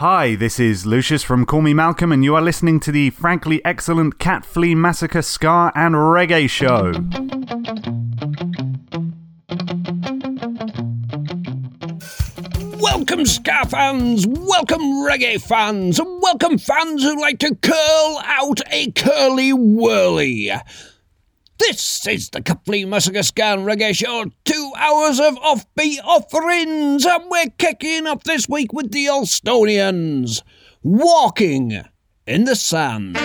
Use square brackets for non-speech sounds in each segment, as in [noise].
Hi, this is Lucius from Call Me Malcolm, and you are listening to the frankly excellent Cat Flea Massacre Ska and Reggae Show. Welcome, Ska fans, welcome, reggae fans, and welcome, fans who like to curl out a curly whirly. This is the Massacre Ska Reggae Show. Two hours of offbeat offerings, and we're kicking off this week with the Allstonians. Walking in the Sand.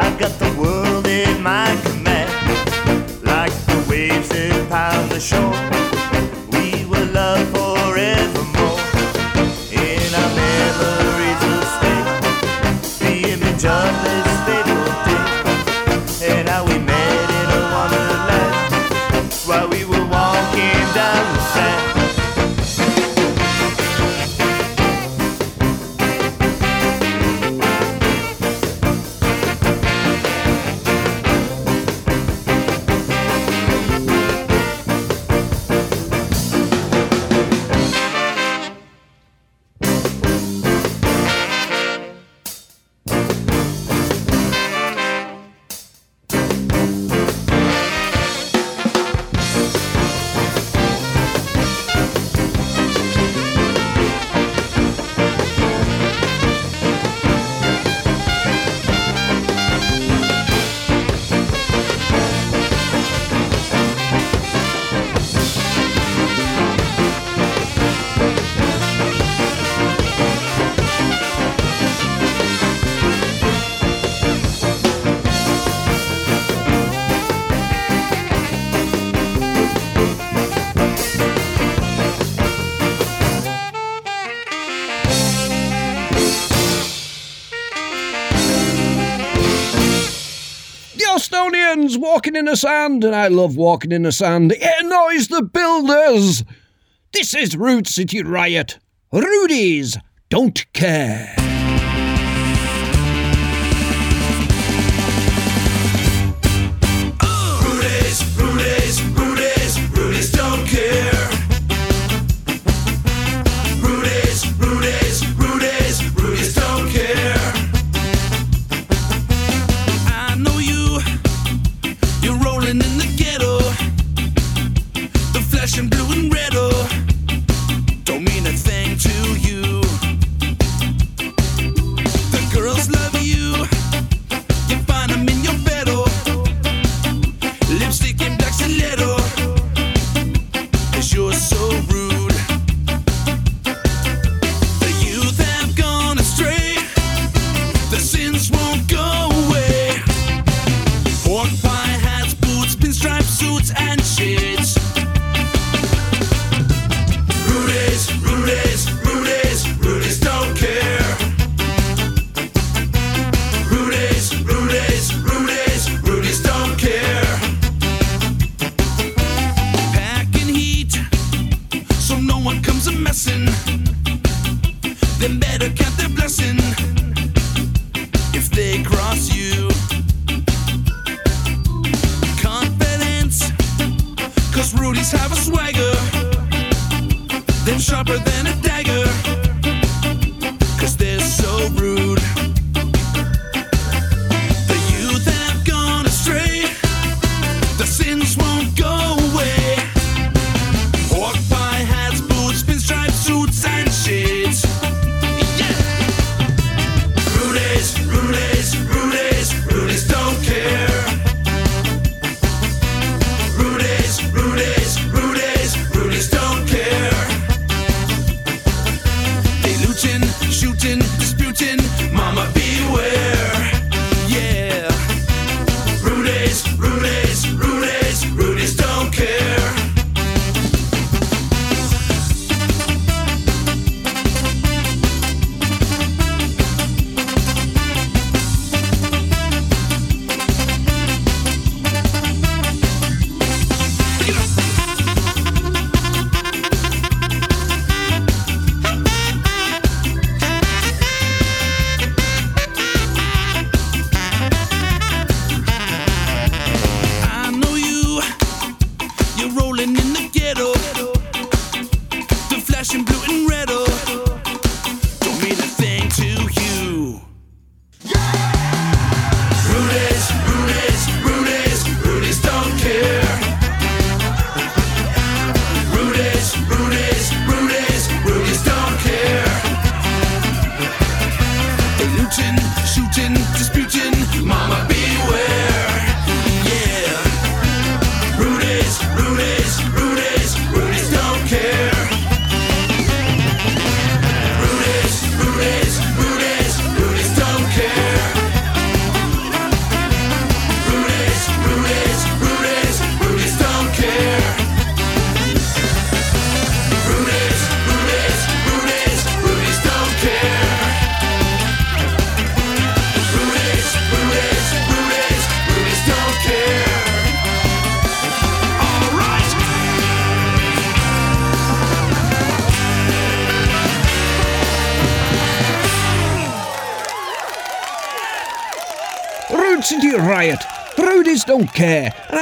I've got the world in my command, like the waves that pound the shore. Walking in the sand, and I love walking in the sand. It annoys the builders. This is Rude City Riot. Rudies don't care.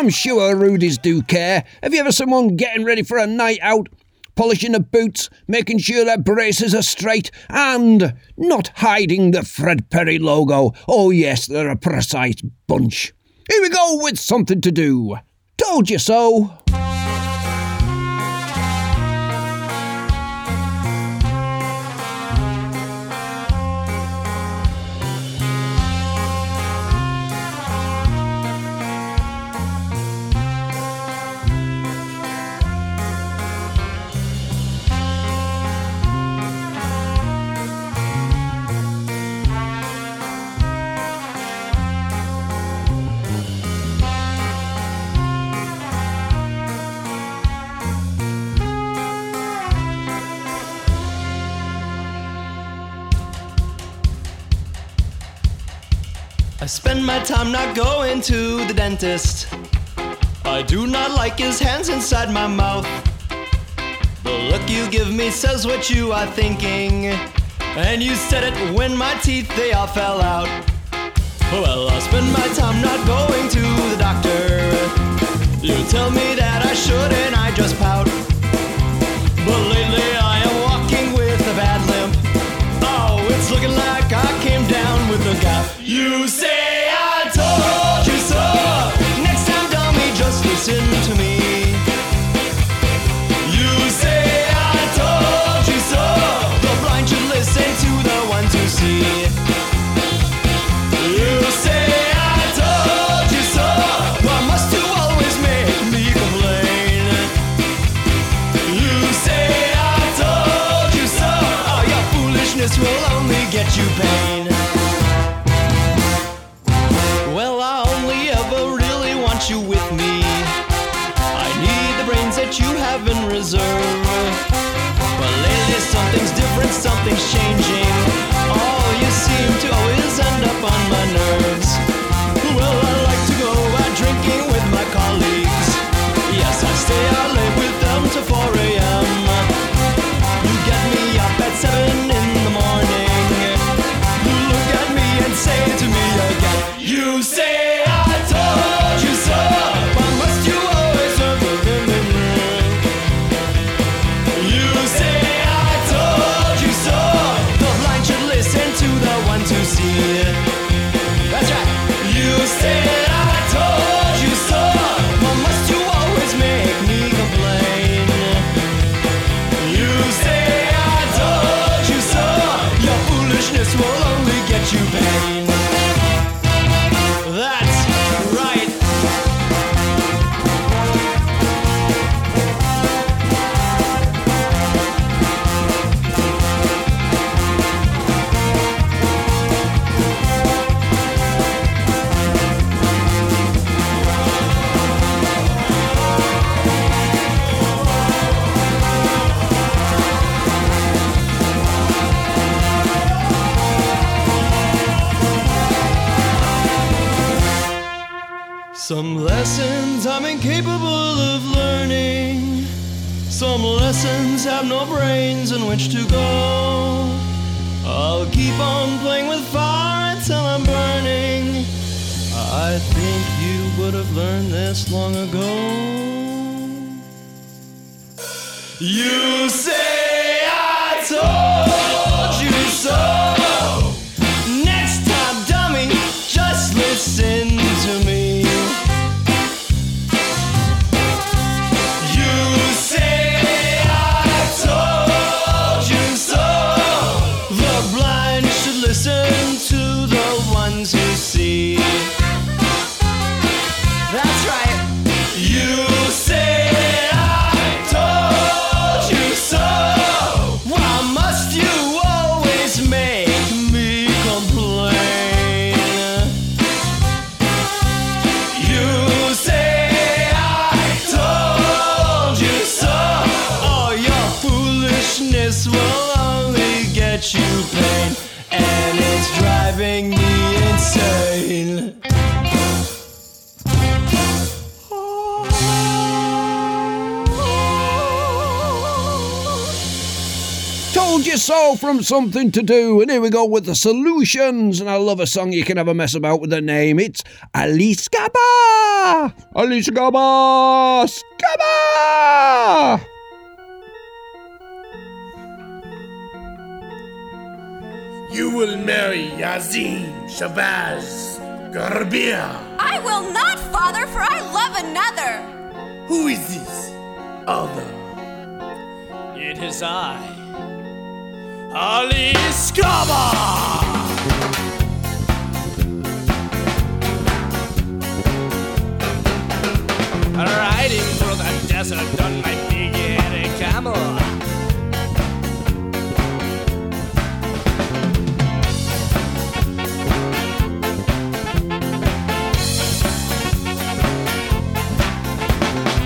I'm sure Rudy's do care. Have you ever someone getting ready for a night out? Polishing the boots, making sure their braces are straight, and not hiding the Fred Perry logo. Oh, yes, they're a precise bunch. Here we go with something to do. Told you so. My not going to the dentist. I do not like his hands inside my mouth. The look you give me says what you are thinking. And you said it when my teeth they all fell out. Well, I spend my time not going to the doctor. You tell me that I should and I just pout. But lately to brains in which to go. I'll keep on playing with fire until I'm burning. I think you would have learned this long ago. Told you so from something to do. And here we go with the solutions. And I love a song you can have a mess about with the name. It's Alice Gaba! Alice Gaba! Gaba! You will marry Yazin Shabazz Garbia. I will not, father, for I love another. Who is this other? It is I, Ali Scaba! Riding through the desert on my big hairy camel.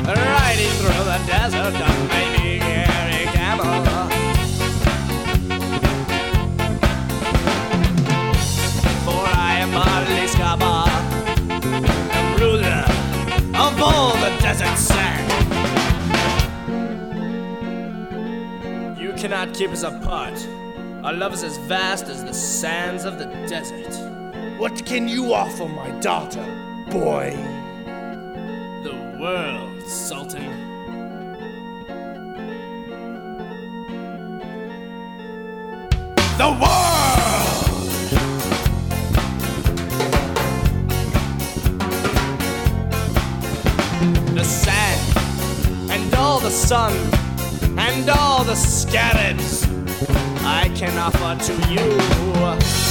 Riding through the desert cannot keep us apart. Our love is as vast as the sands of the desert. What can you offer my daughter, boy? The world, Sultan. The world! The sand, and all the sun, and all the scarabs I can offer to you.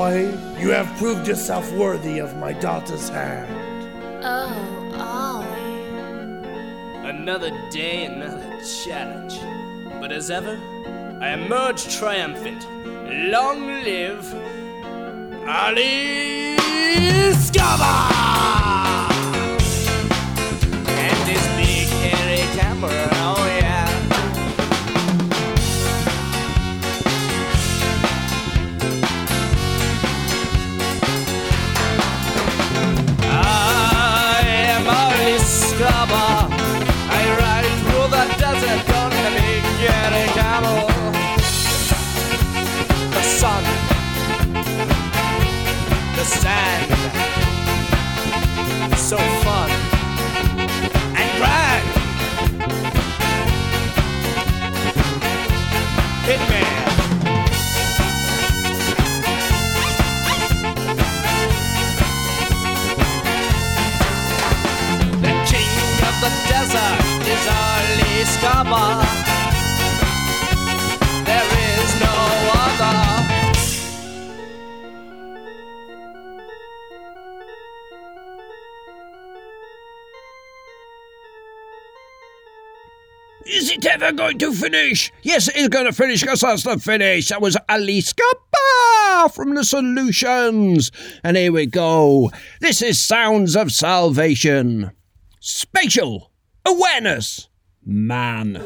Boy, you have proved yourself worthy of my daughter's hand. Oh, Ollie. Another day, another challenge. But as ever, I emerge triumphant. Long live Ali Scubber! Is it ever going to finish? Yes, it is going to finish because that's the finish. That was Alice Kappa from The Solutions. And here we go. This is Sounds of Salvation. Spatial awareness. Man.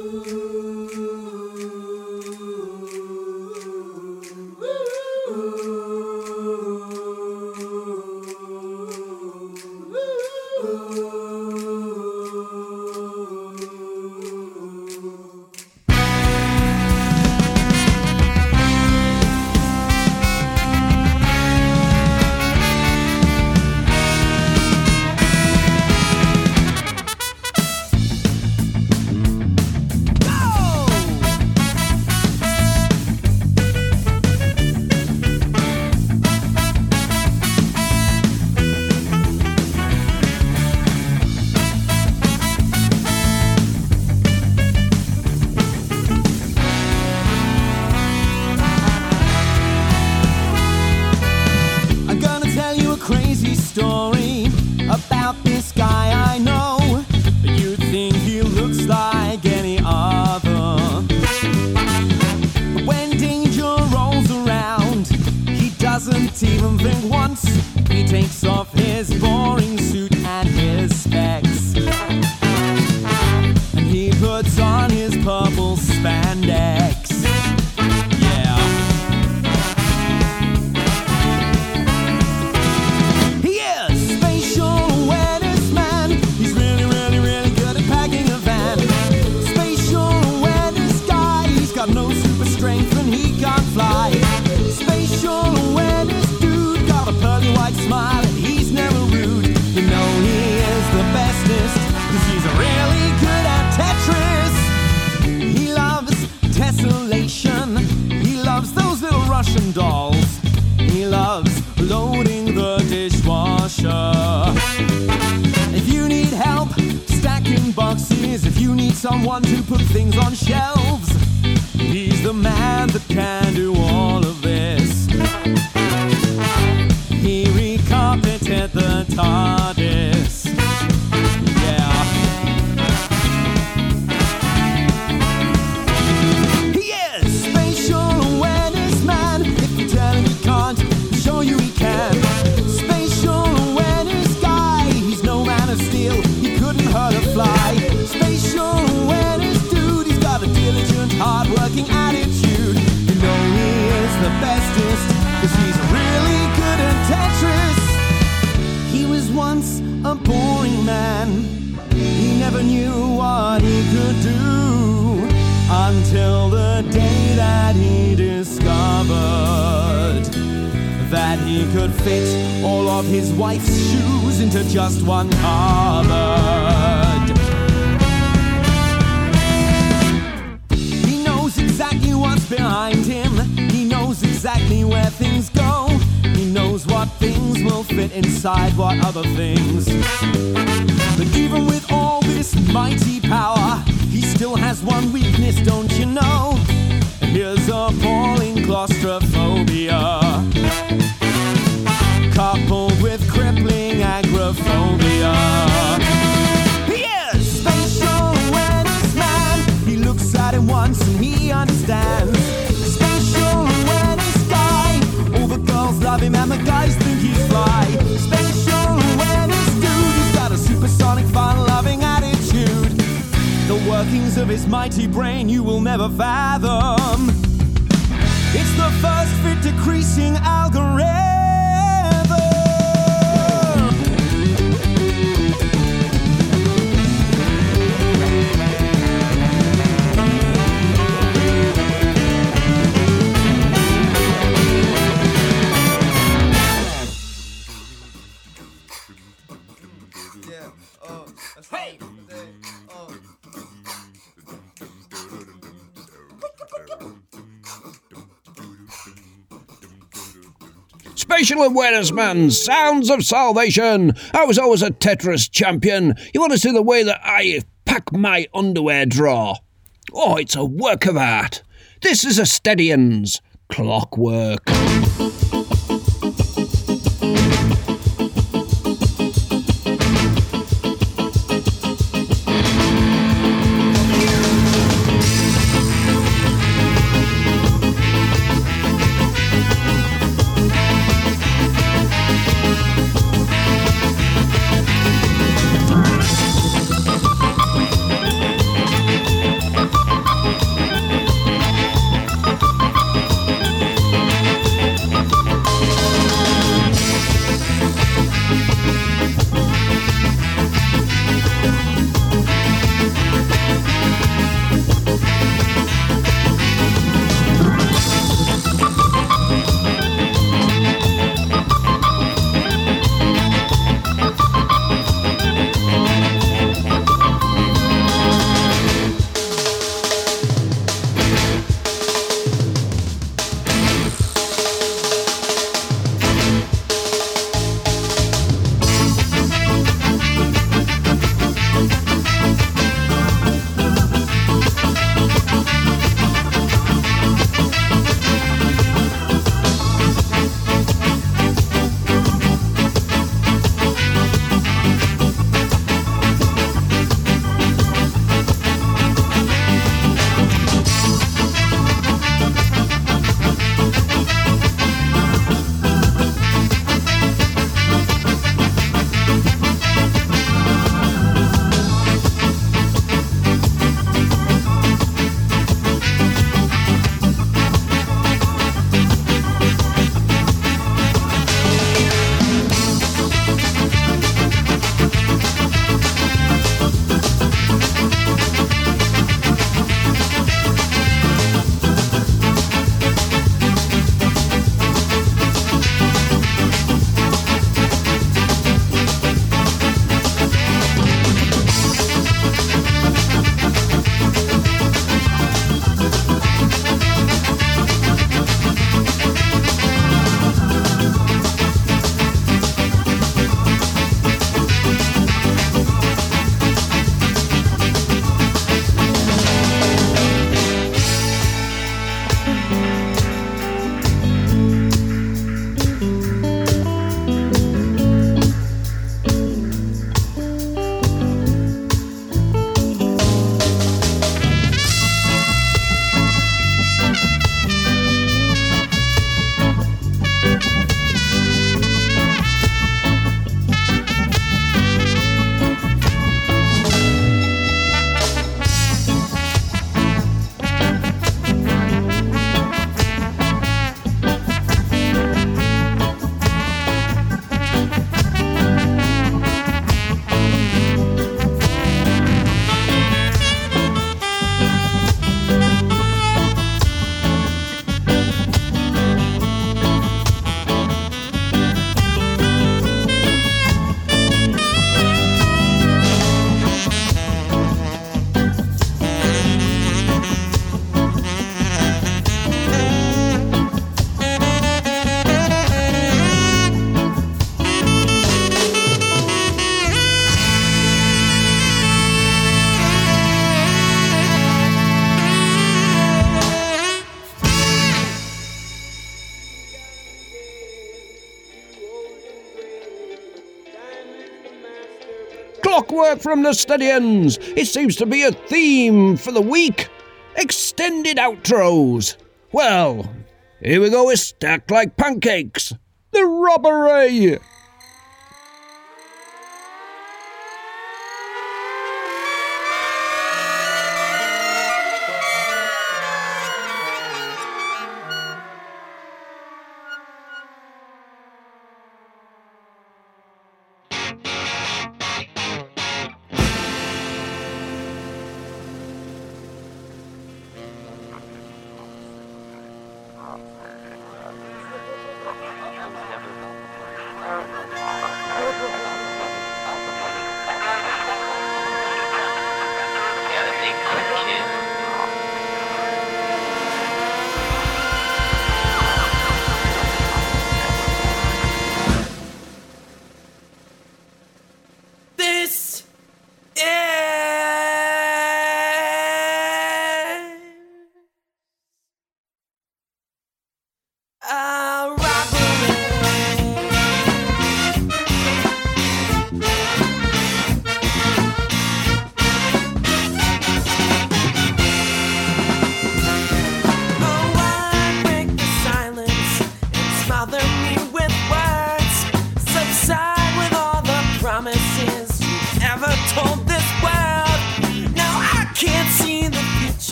Awareness Man, Sounds of Salvation. I was always a Tetris champion. You want to see the way that I pack my underwear drawer? Oh, it's a work of art. This is a Stedian's Clockwork. work from the stadions. It seems to be a theme for the week. Extended outros. Well, here we go with Stacked Like Pancakes. The robbery!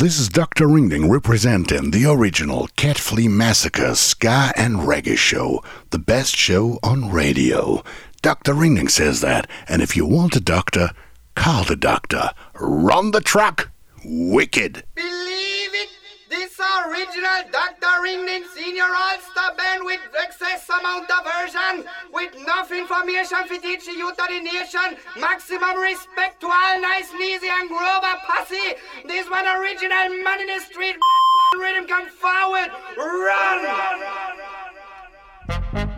This is Dr. Ringding representing the original Cat Flea Massacre Ska and Reggae Show, the best show on radio. Dr. Ringding says that, and if you want a doctor, call the doctor. Run the truck! Wicked! Original Dr. Ringding Senior All-Star Band with excess amount of version, with enough information for teach the youth the nation, maximum respect to all nice, Neasy and Grover posse. This one original man in the street, [laughs] rhythm come forward, run! The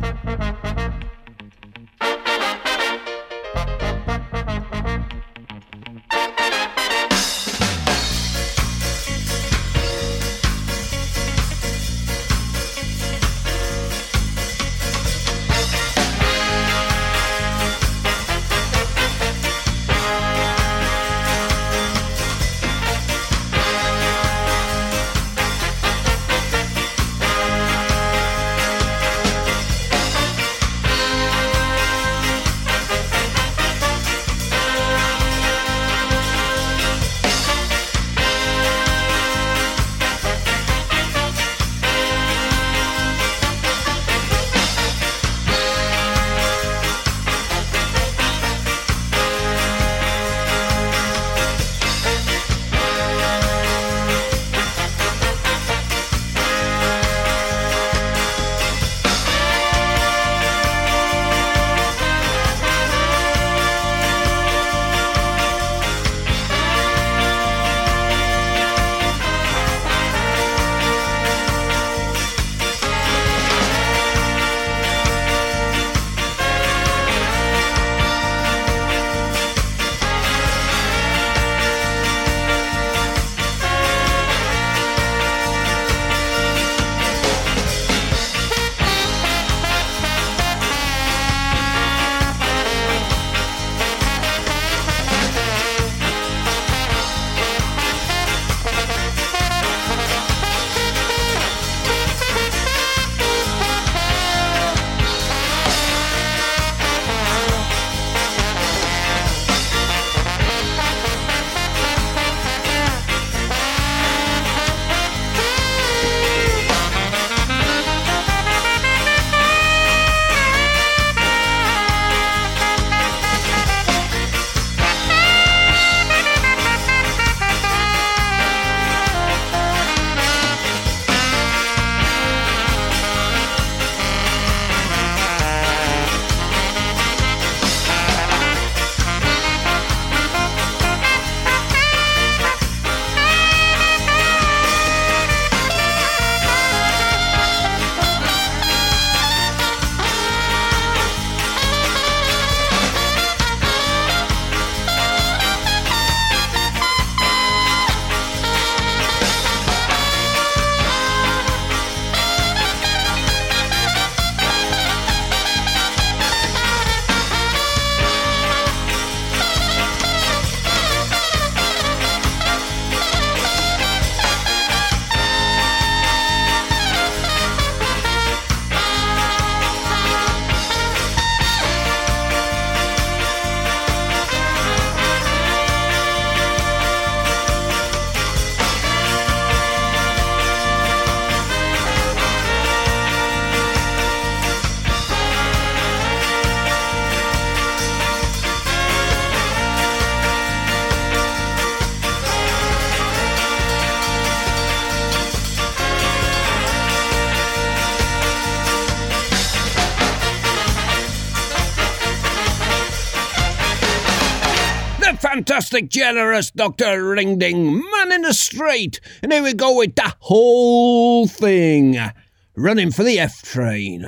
generous Dr. Ringding, man in the street. And here we go with the whole thing. Running for the F train.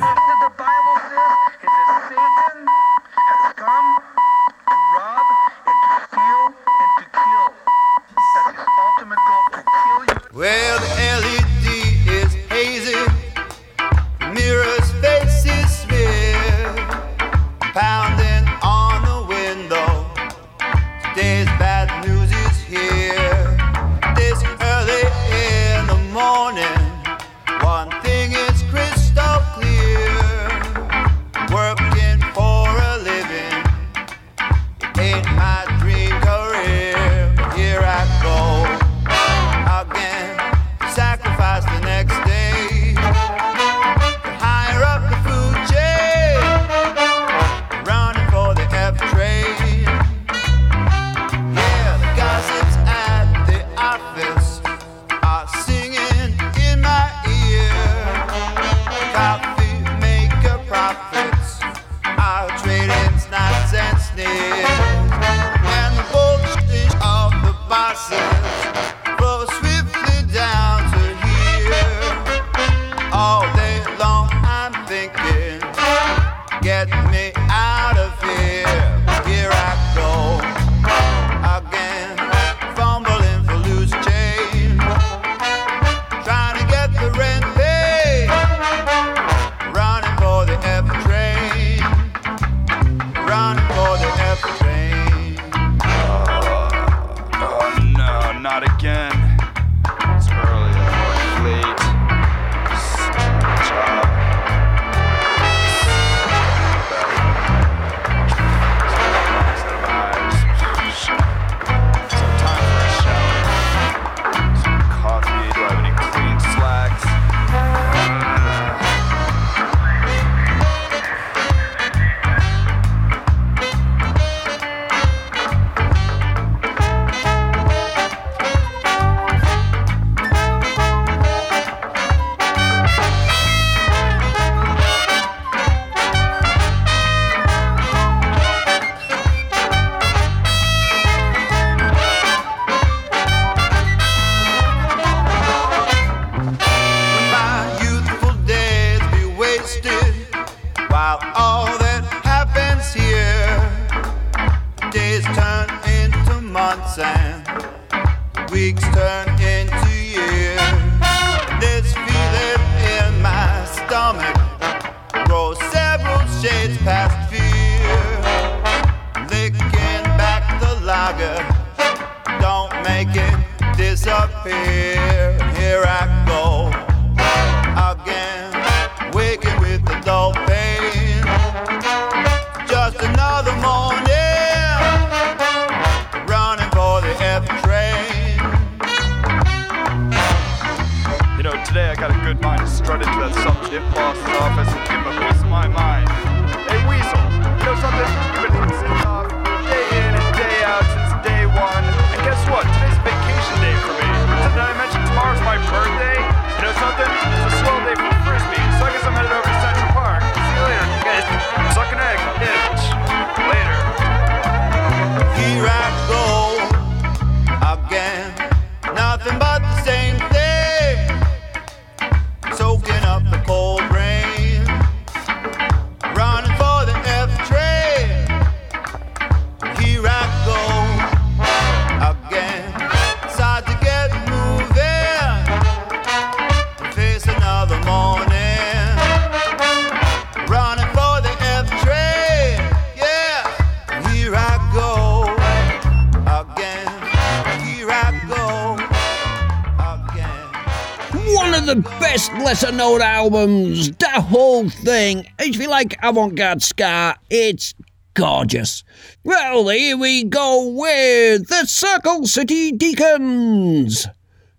note albums, the whole thing. If you like avant garde ska, it's gorgeous. Well, here we go with the Circle City Deacons.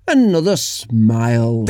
Another smile.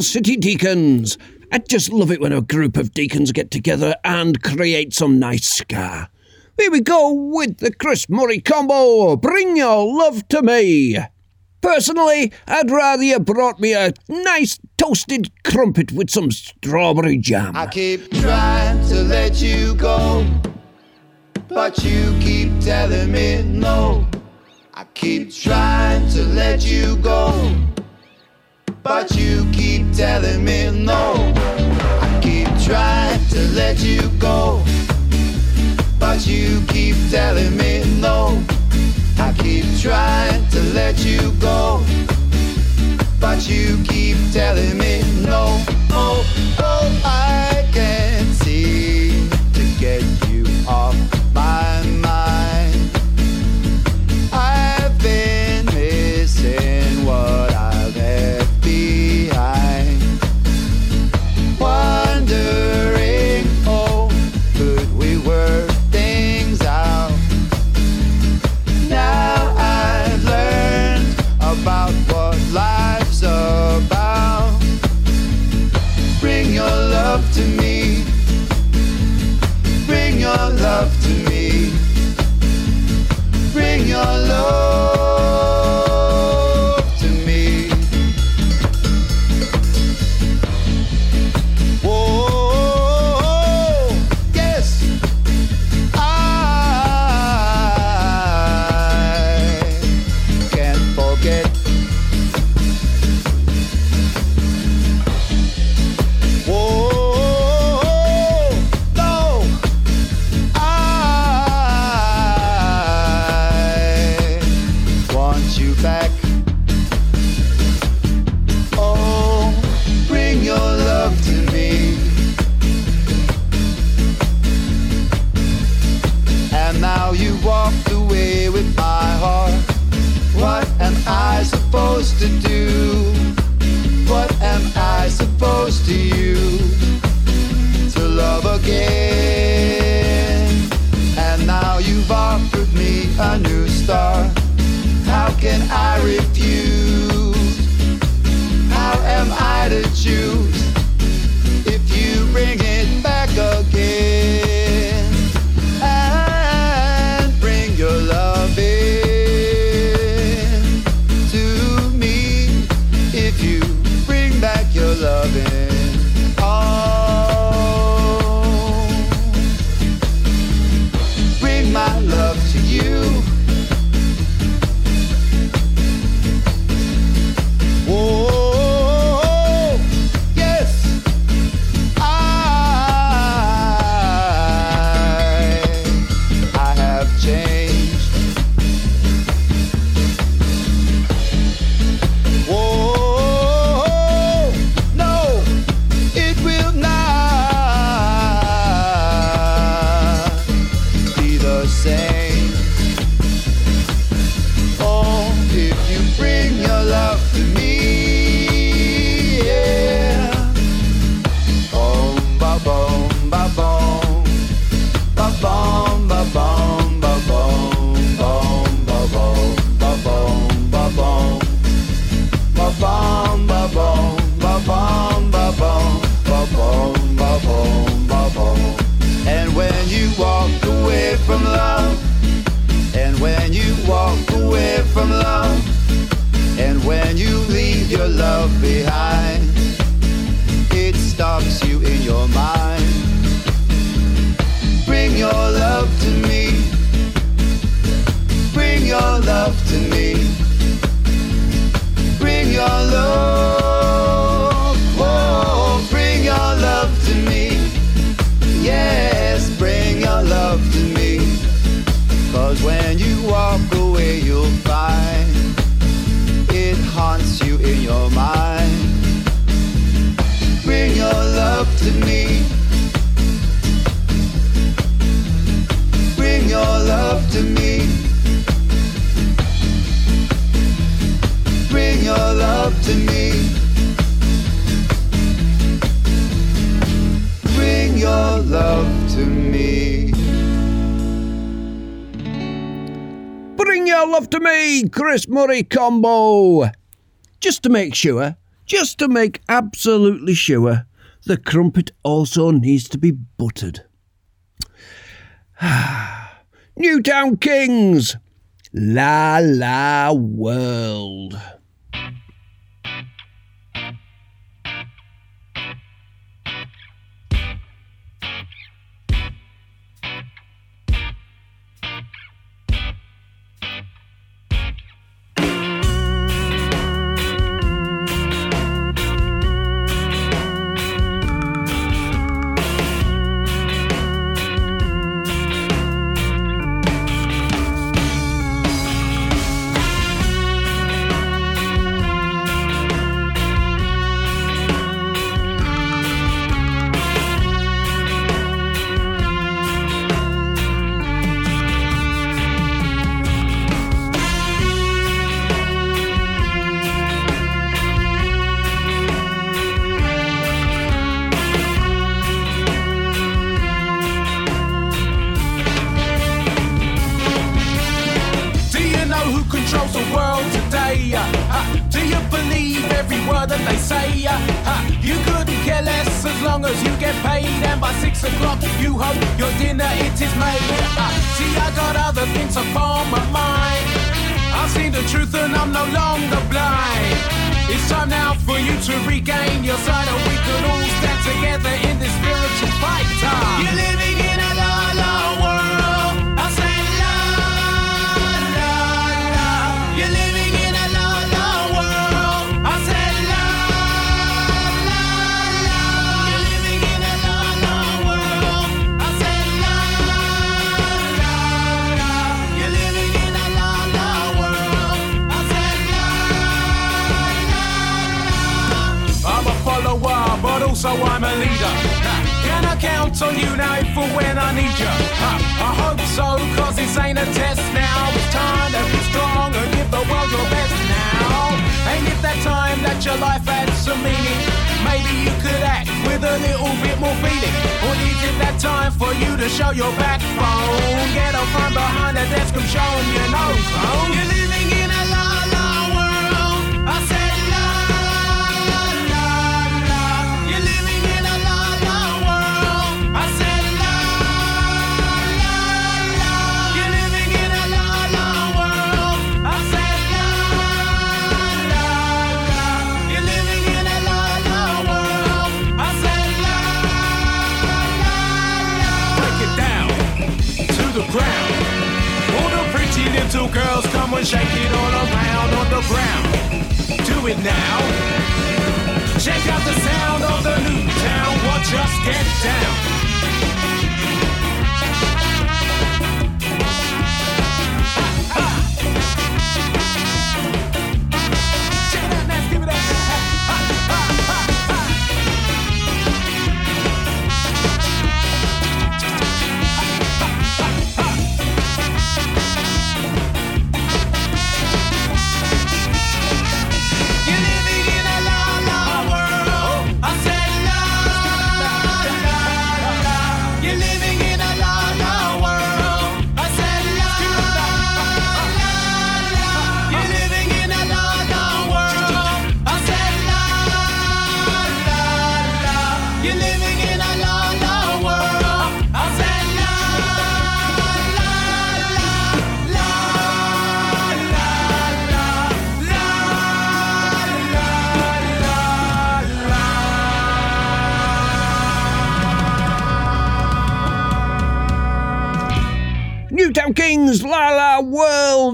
Bristol City Deacons. I just love it when a group of deacons get together and create some nice ska. Here we go with the Chris Murray combo. Bring your love to me. Personally, I'd rather you brought me a nice toasted crumpet with some strawberry jam. I keep trying to let you go, but you keep telling me no. I keep trying to let you go but you keep telling me no. I keep trying to let you go, but you keep telling me no. I keep trying to let you go. Chris Murray combo. Just to make sure, just to make absolutely sure, the crumpet also needs to be buttered. [sighs] Newtown Kings! La La World.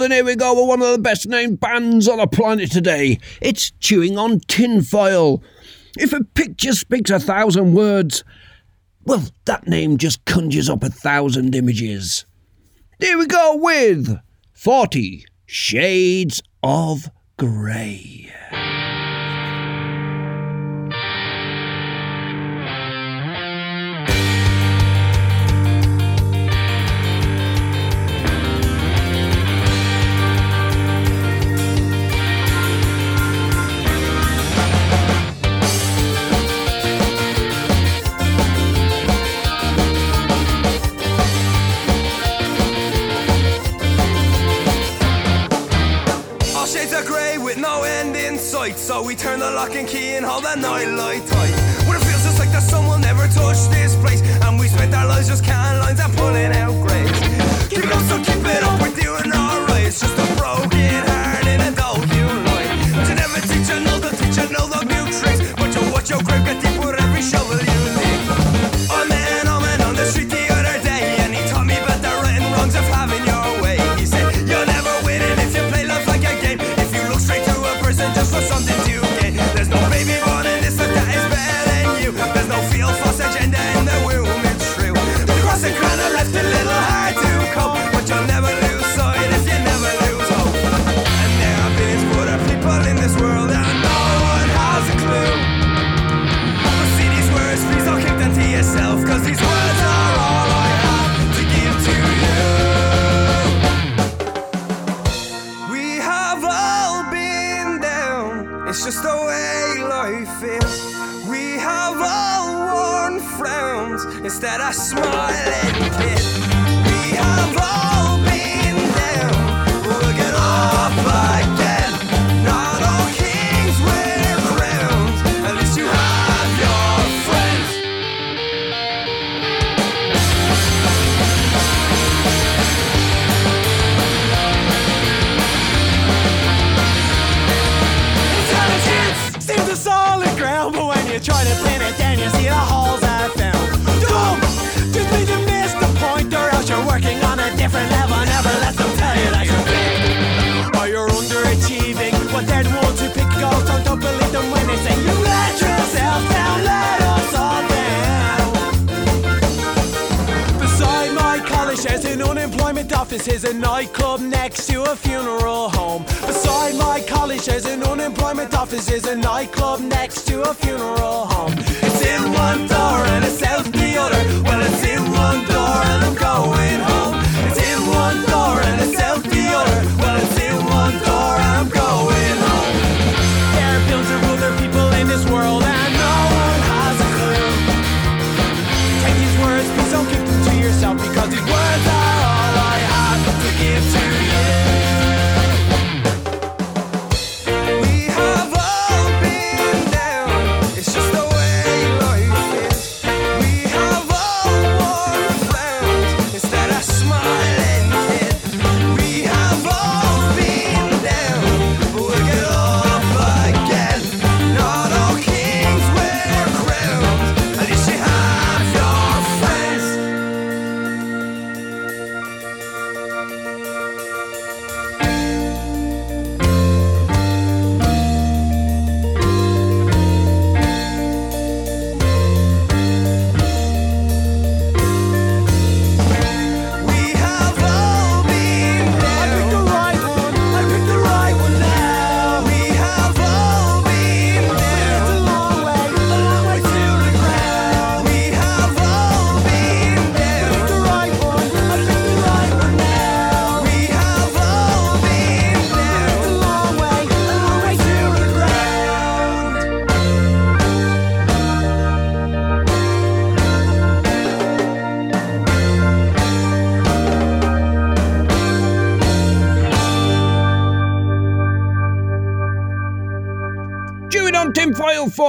And here we go with one of the best named bands on the planet today. It's Chewing on Tinfoil. If a picture speaks a thousand words, well, that name just conjures up a thousand images. Here we go with 40 Shades of Grey. Turn the lock and key and hold that night light tight. What it feels just like sun will never touch this place. And we spent our lives just counting lines and pulling out graves. Keep it up, so keep it up, we're doing alright. It's just a broken office. There's a nightclub next to a funeral home. Beside my college, there's an unemployment office. There's a nightclub next to a funeral home. It's in one door and it's out the other. Well, it's in one door and I'm going home. It's in one door and it's out the other. Well, it's in one door and I'm going home. There are billions of other people in this world and no one has a clue. Take these words, please don't keep them to yourself because these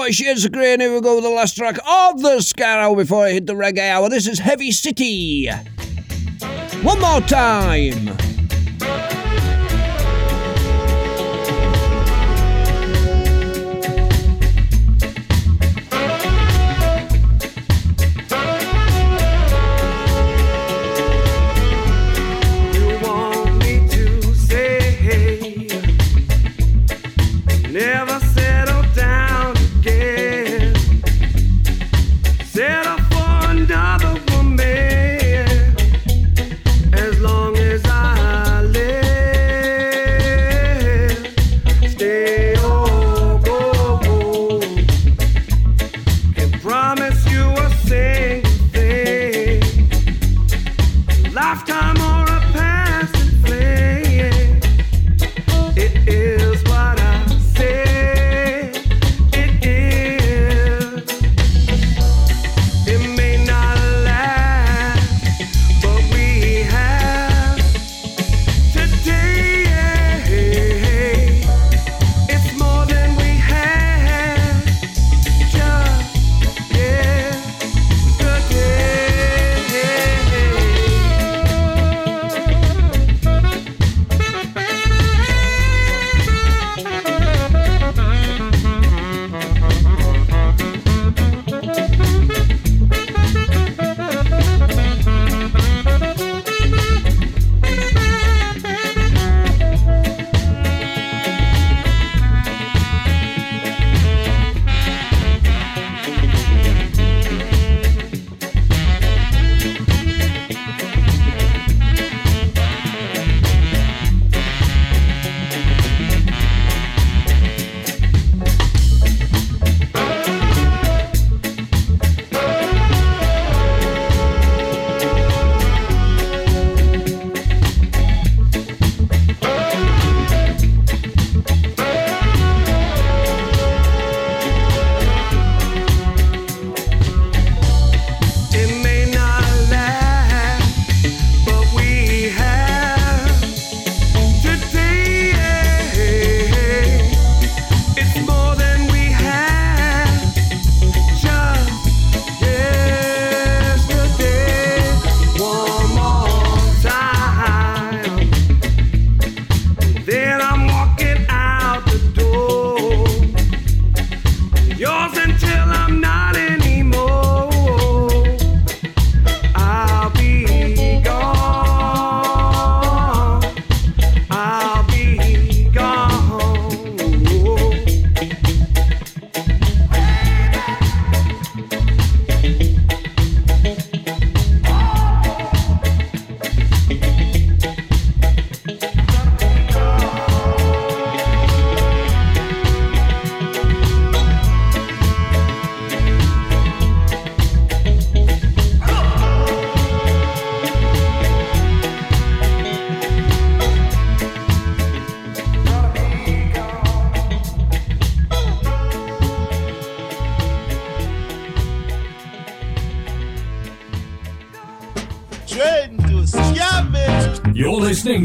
40 Shades of Grey, and here we go with the last track of the Hour before I hit the Reggae Hour. This is Heavy City. One more time.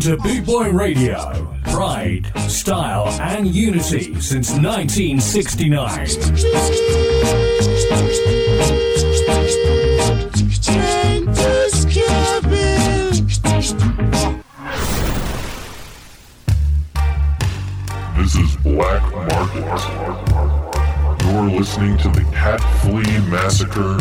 To Boot Boy Radio. Pride, style, and unity since 1969. This is Black Market. You're listening to the Cat Flea Massacre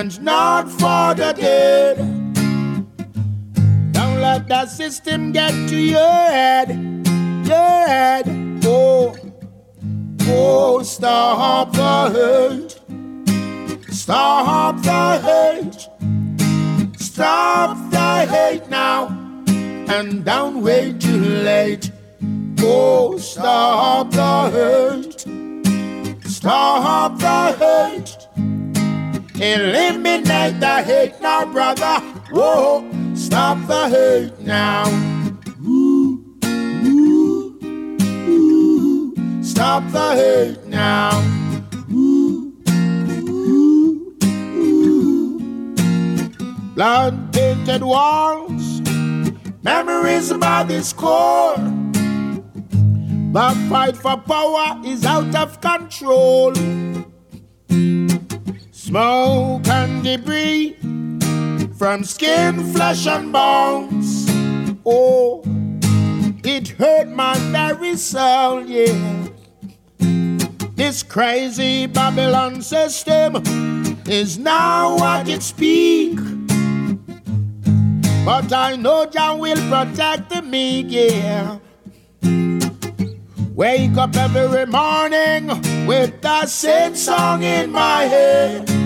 and not for the dead. Don't let that system get to your the hate now, brother. Whoa, stop the hate now. Stop the hate now. Ooh. Blood painted walls, memories about this core. The fight for power is out of control. Smoke and debris from skin, flesh, and bones. Oh, it hurt my very soul, yeah. This crazy Babylon system is now at its peak. But I know Jah will protect me, yeah. Wake up every morning with that same song in my head.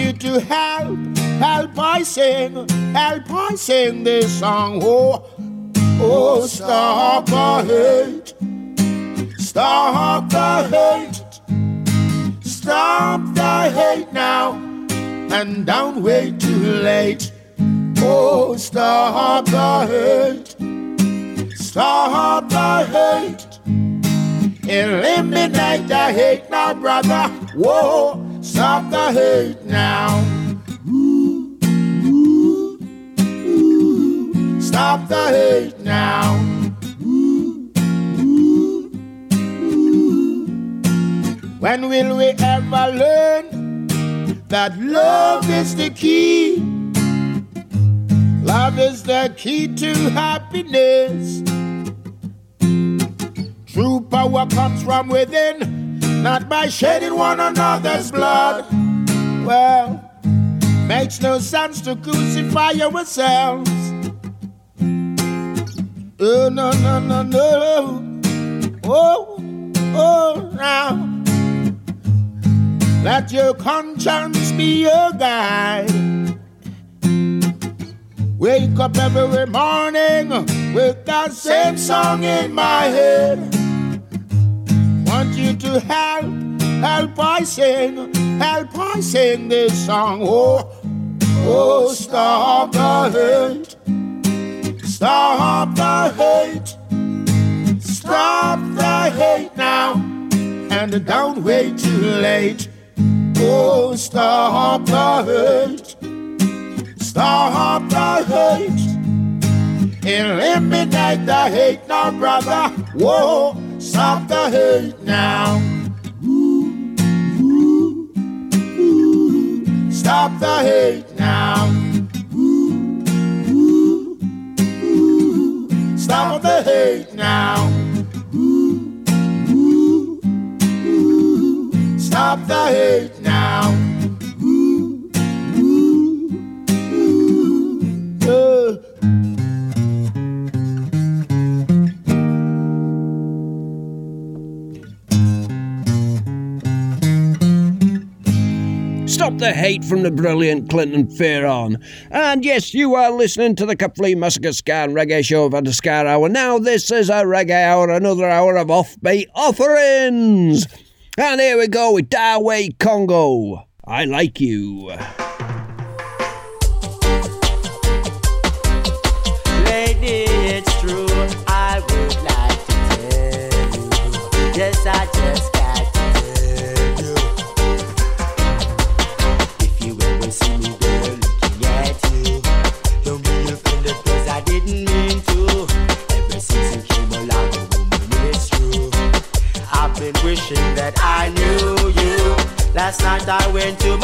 You to help, help I sing, help I sing this song. Oh, oh, stop the hate, stop the hate, stop the hate now, and don't wait too late. Oh, stop the hate. Stop the hate. Eliminate the hate now, brother. Whoa, stop the hate now. Ooh, ooh, ooh. Stop the hate now. When will we ever learn that love is the key? Love is the key to happiness. True power comes from within, not by shedding one another's blood. Well, makes no sense to crucify ourselves. Oh, no, no, no, no. Oh, oh, now. Let your conscience be your guide. Wake up every morning with that same song in my head to help, help I sing, help I sing this song. Oh, oh, stop the hate, stop the hate, stop the hate now, and don't wait too late. Oh, stop the hate, stop the hate, eliminate the hate now, brother. Whoa. Stop the hate now. Ooh, ooh, ooh. Stop the hate now. Ooh, ooh, ooh. Stop the hate now. Ooh, ooh, ooh. Stop the hate now. the hate from the brilliant Clinton Fearon. And yes, you are listening to the Cuffley Massacre Reggae Show of Underscar Hour. Now, this is a reggae hour, another hour of offbeat offerings. And here we go with Dawe Congo. I like you. trying to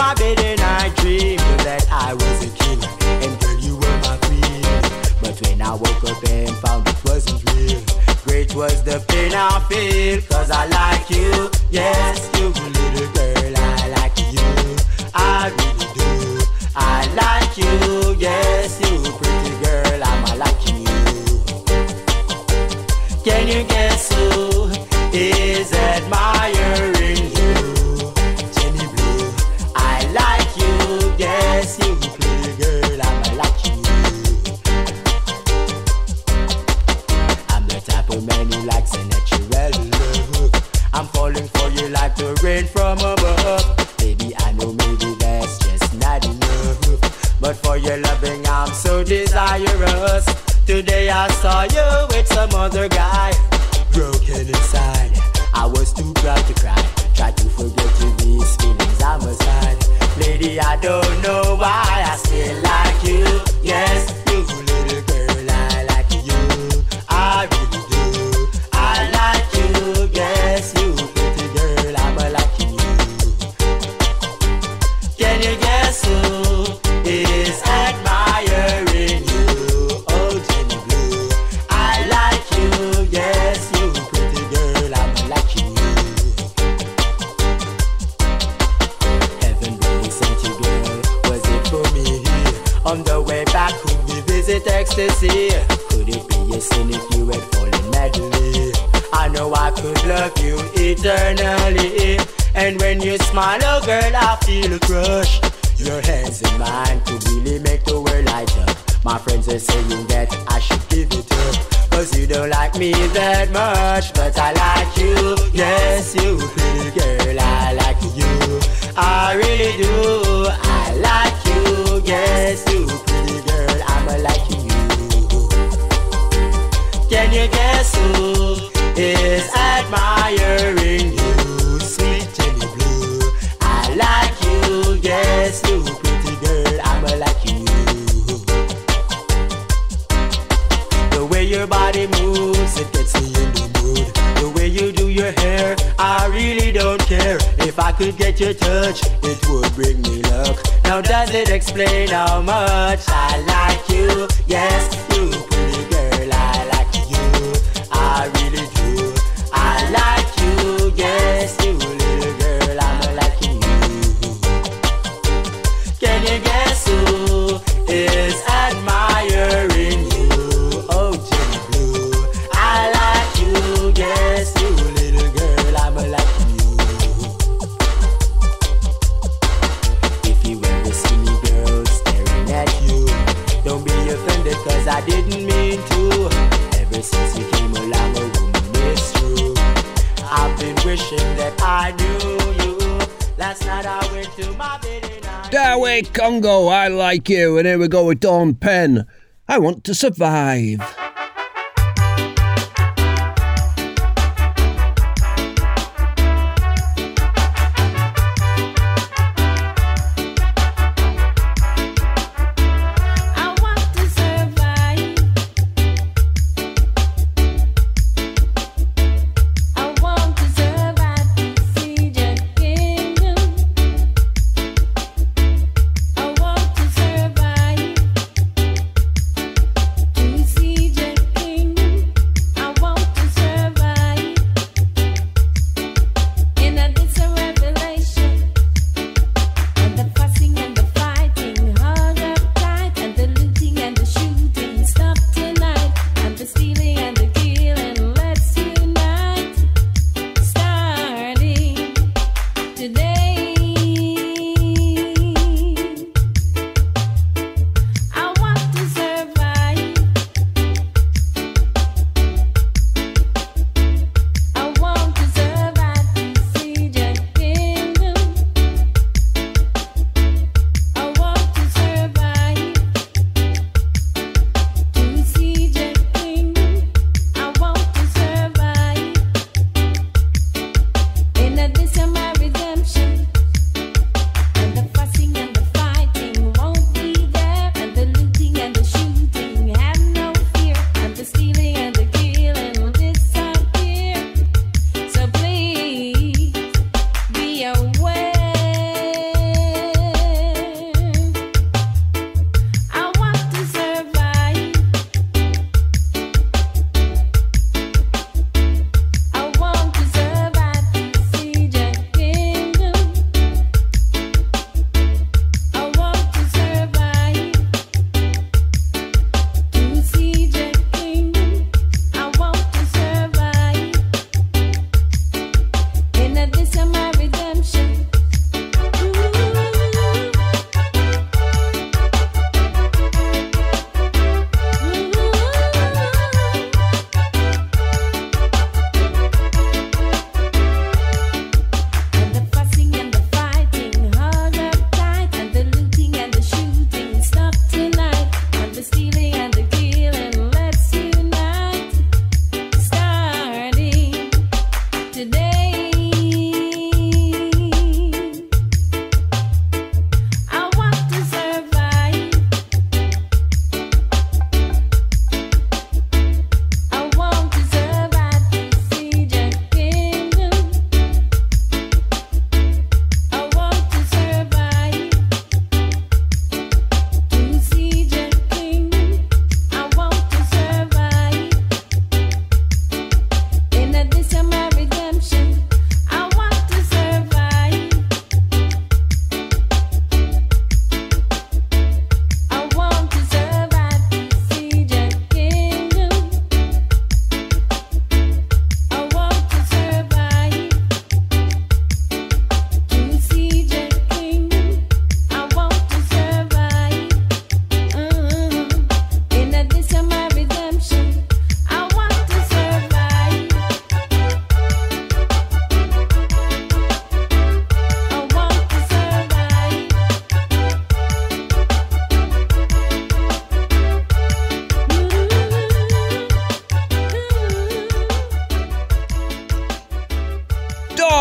I like you, and here we go with Dawn Penn. I want to survive.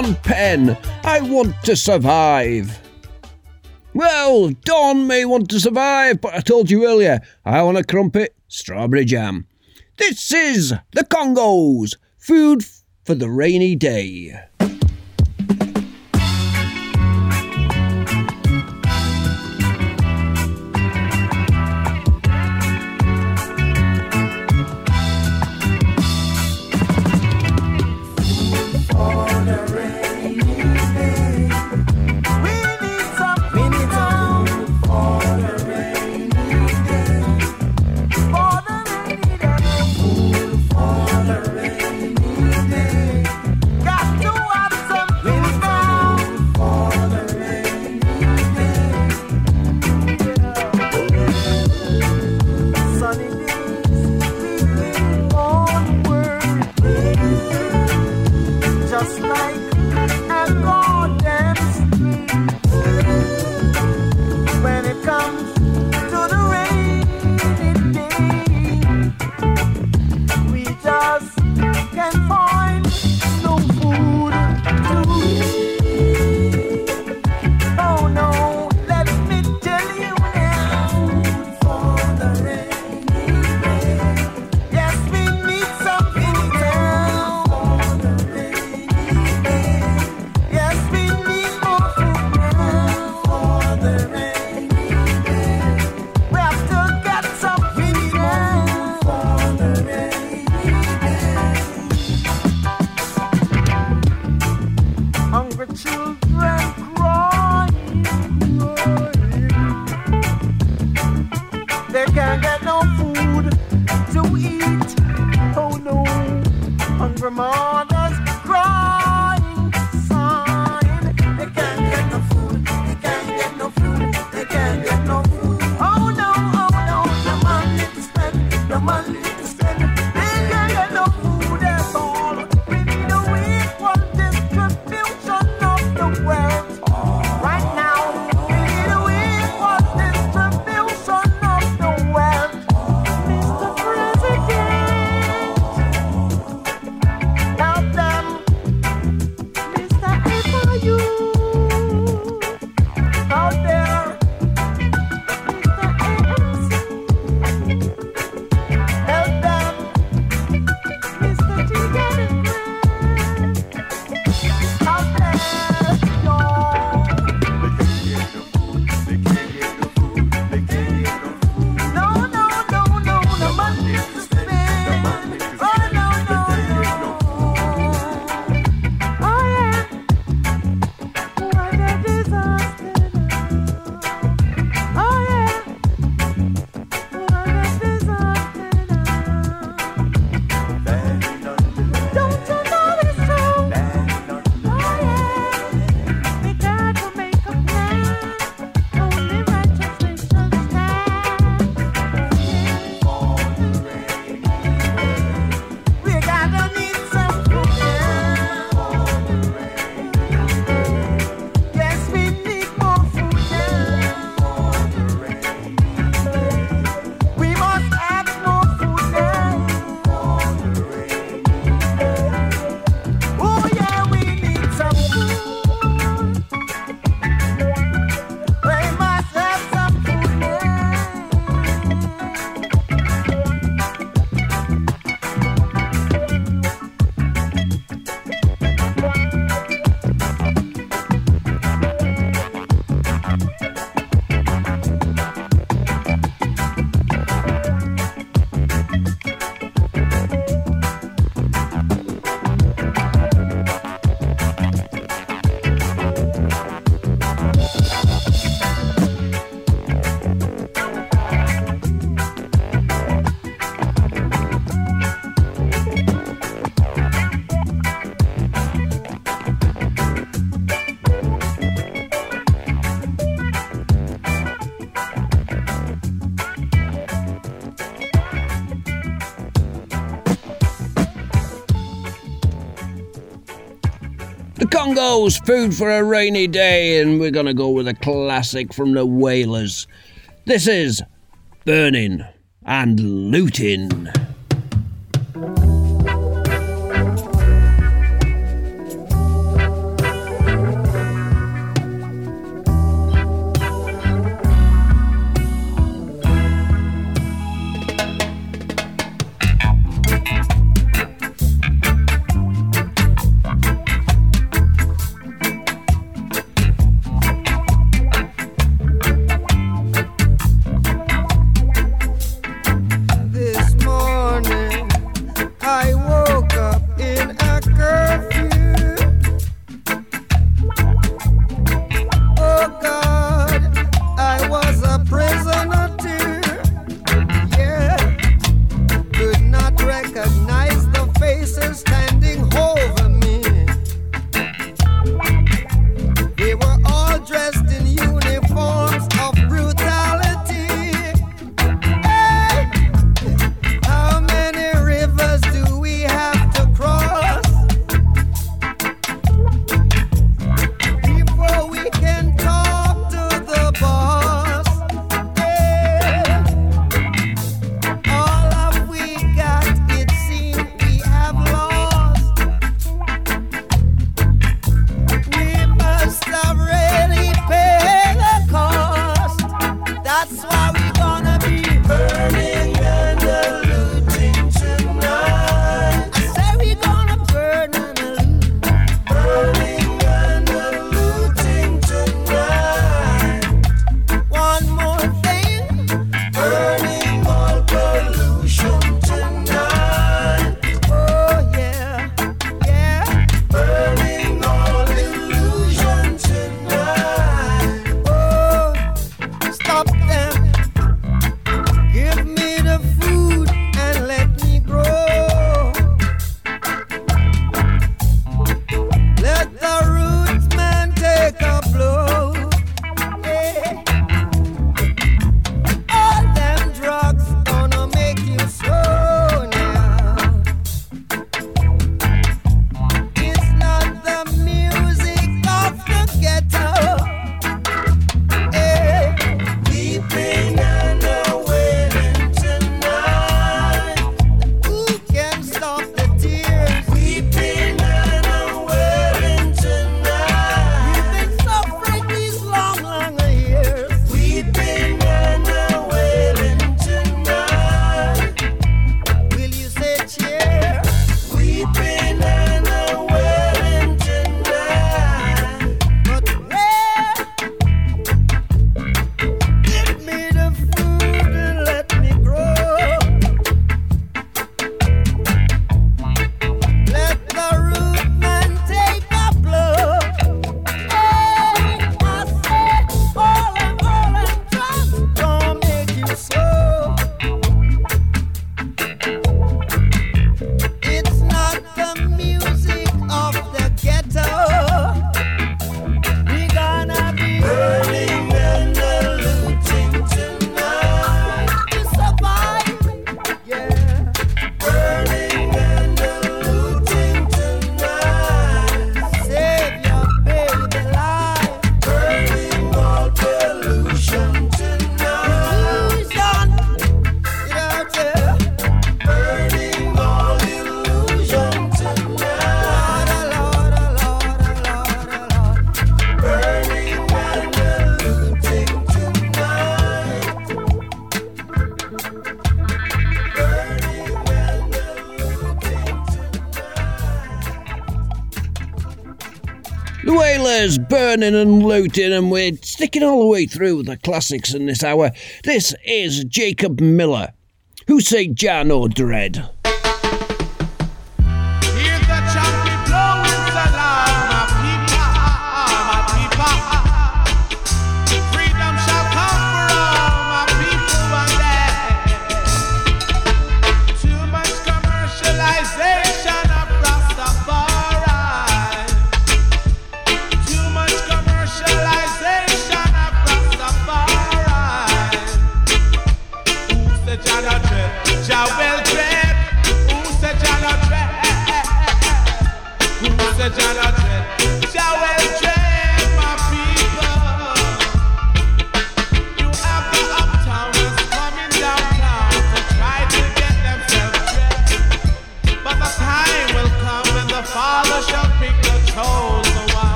Dawn Penn. I want to survive. Well, Dawn may want to survive, but I told you earlier, I want a crumpet, strawberry jam. This is the Congos, food for the rainy day. those, Food for a Rainy Day, and we're going to go with a classic from the Wailers. This is Burning and Looting. turning and looting, and we're sticking all the way through the classics in this hour. This is Jacob Miller. Who say Jah No Dread?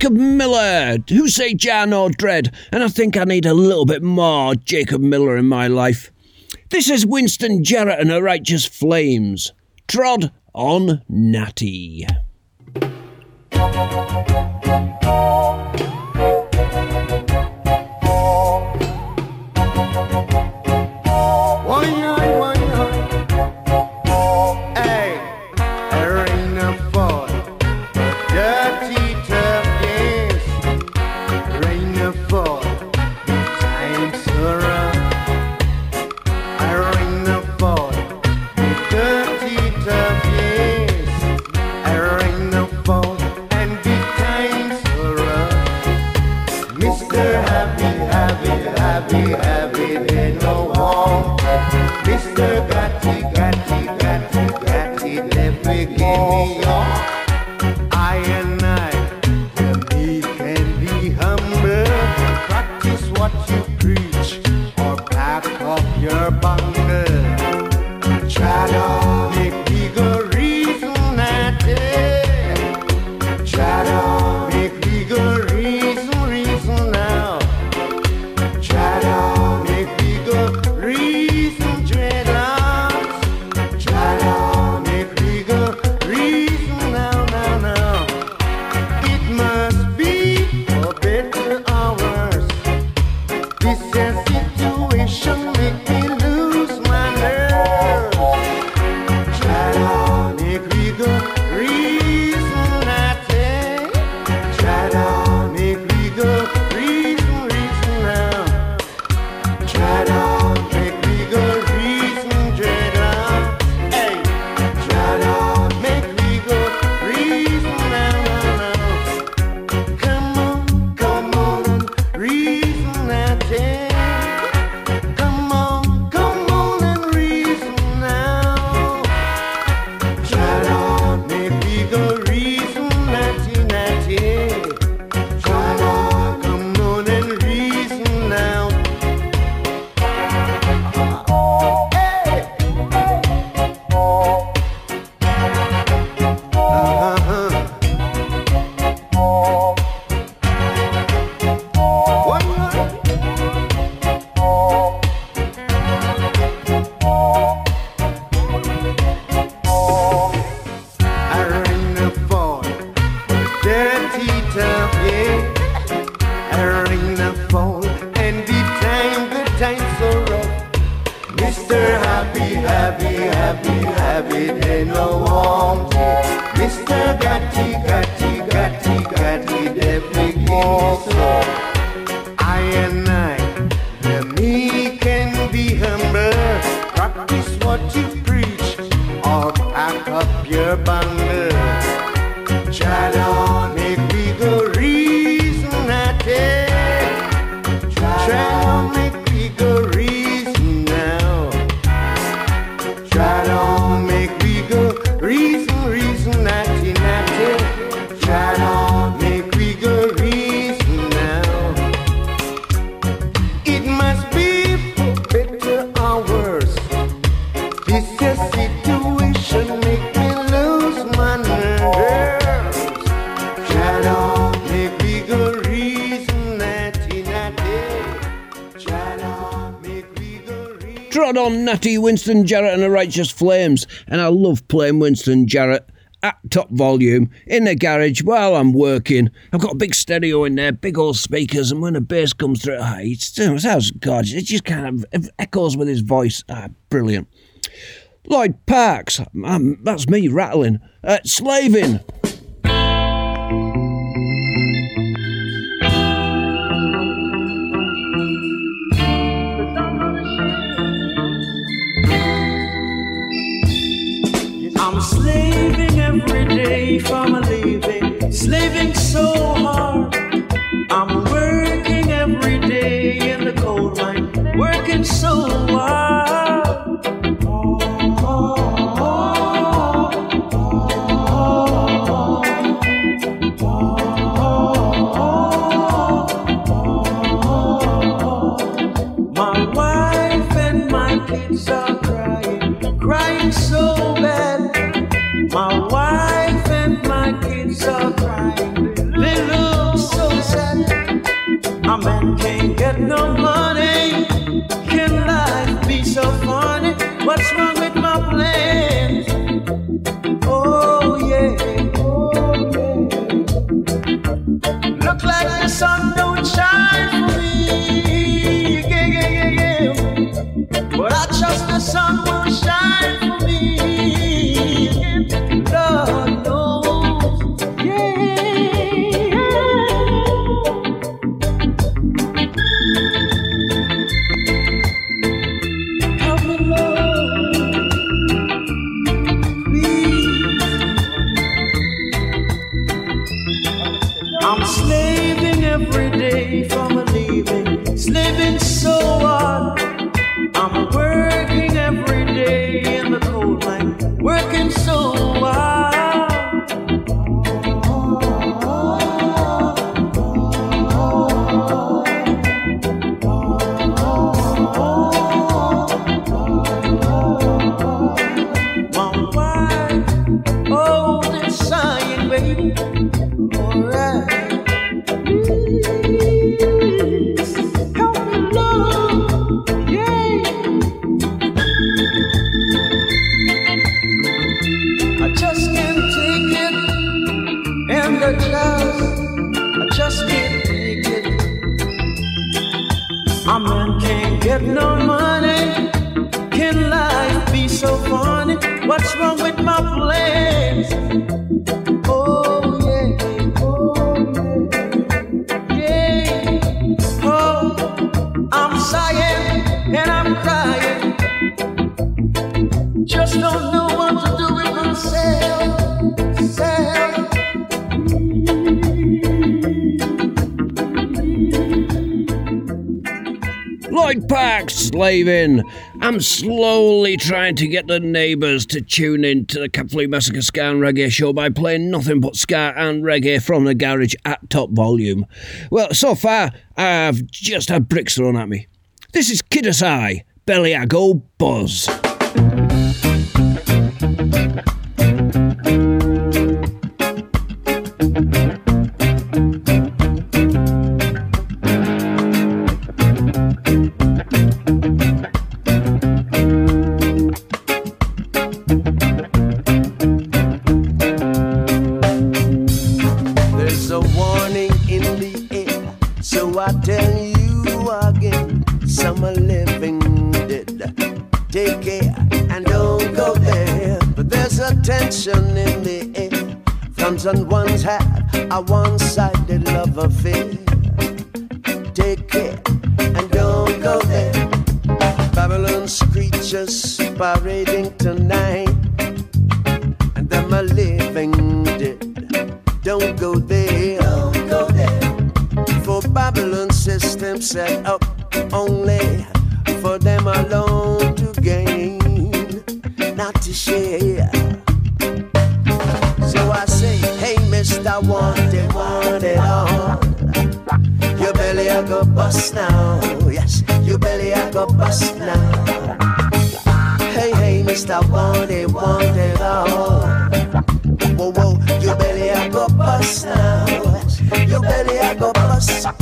Jacob Miller, who say Jah No Dread, and I think I need a little bit more Jacob Miller in my life. This is Winston Jarrett and her Righteous Flames. Trod on Natty. Winston Jarrett, and the Righteous Flames. And I love playing Winston Jarrett at top volume in the garage while I'm working. I've got a big stereo in there, big old speakers, and when the bass comes through, ah, it sounds gorgeous. It just kind of echoes with his voice. Ah, brilliant. Lloyd Parks, um, that's me rattling. Uh, slaving. Slaving every day for my living, slaving so hard. I'm working every day in the coal mine, working so hard. Slaving. I'm slowly trying to get the neighbours to tune in to the Capley Massacre Ska and Reggae show by playing nothing but ska and reggae from the garage at top volume. Well, so far, I've just had bricks thrown at me. This is Kidasai, Bellyago Buzz. There's a Don't go there. Don't go there. For Babylon system set up only for them alone to gain, not to share. So I say, hey, Mr. Want It, Want It All. Your belly I go bust now. Yes, your belly I go bust now. Hey, hey, Mr. Want It, Want It All. yourself. Your belly I go bust.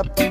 up.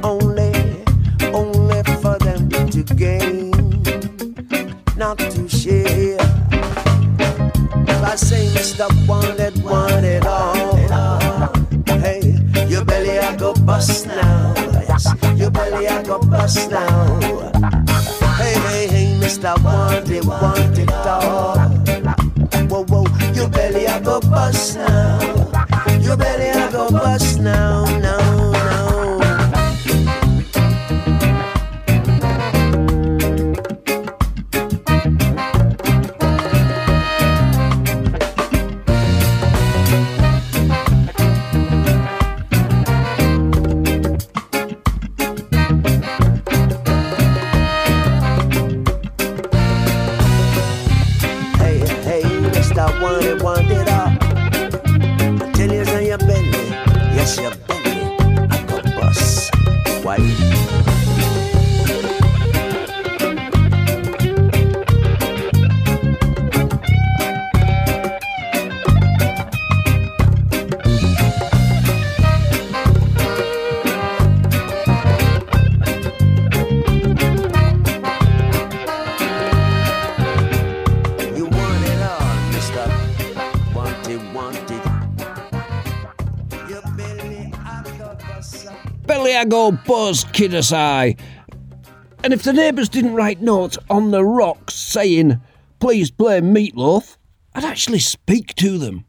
And if the neighbours didn't write notes on the rocks saying, please play meatloaf, I'd actually speak to them.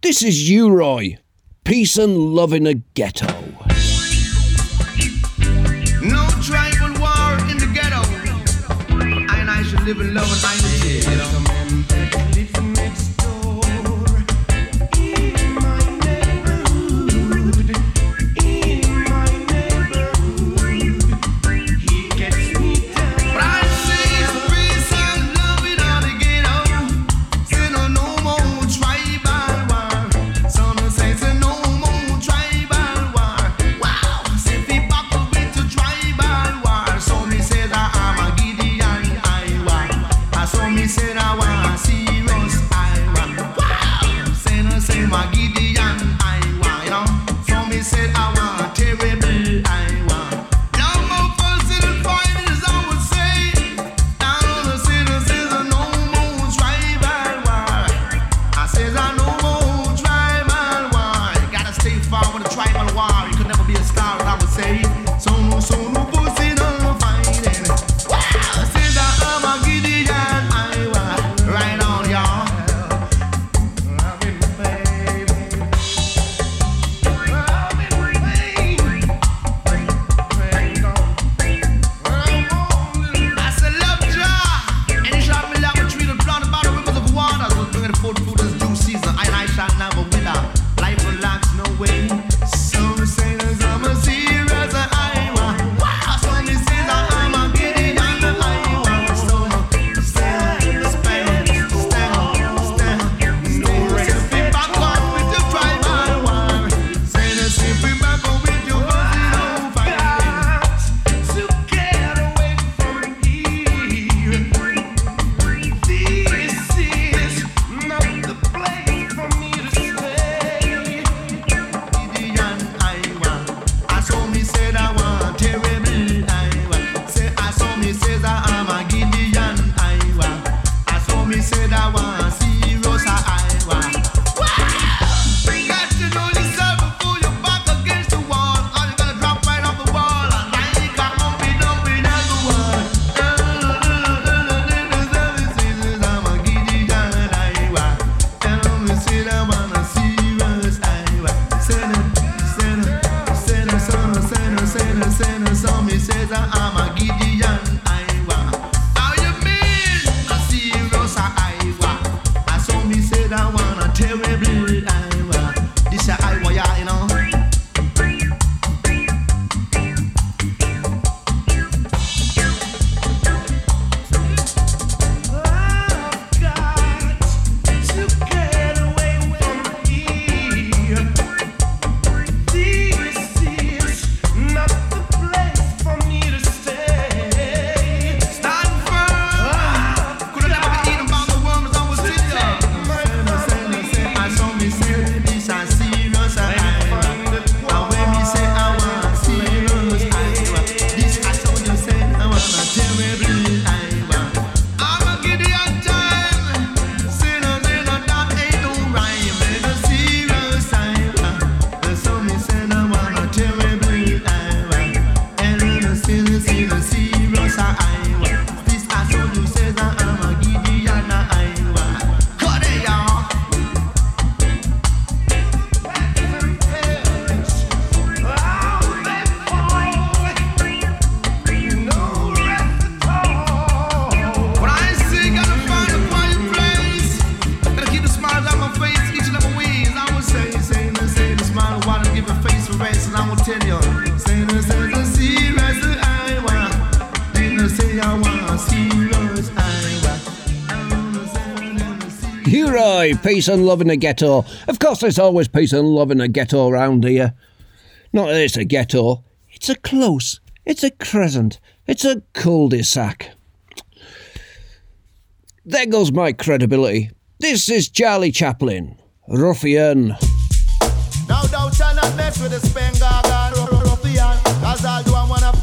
This is you, Roy. Peace and love in a ghetto. peace and love in the ghetto. Of course, there's always peace and love in the ghetto round here. Not that it's a ghetto, it's a close, it's a crescent, it's a cul de sac. There goes my credibility. This is Charlie Chaplin, Ruffian. Now not mess with the Spengaga Ruffian, cause I'll one of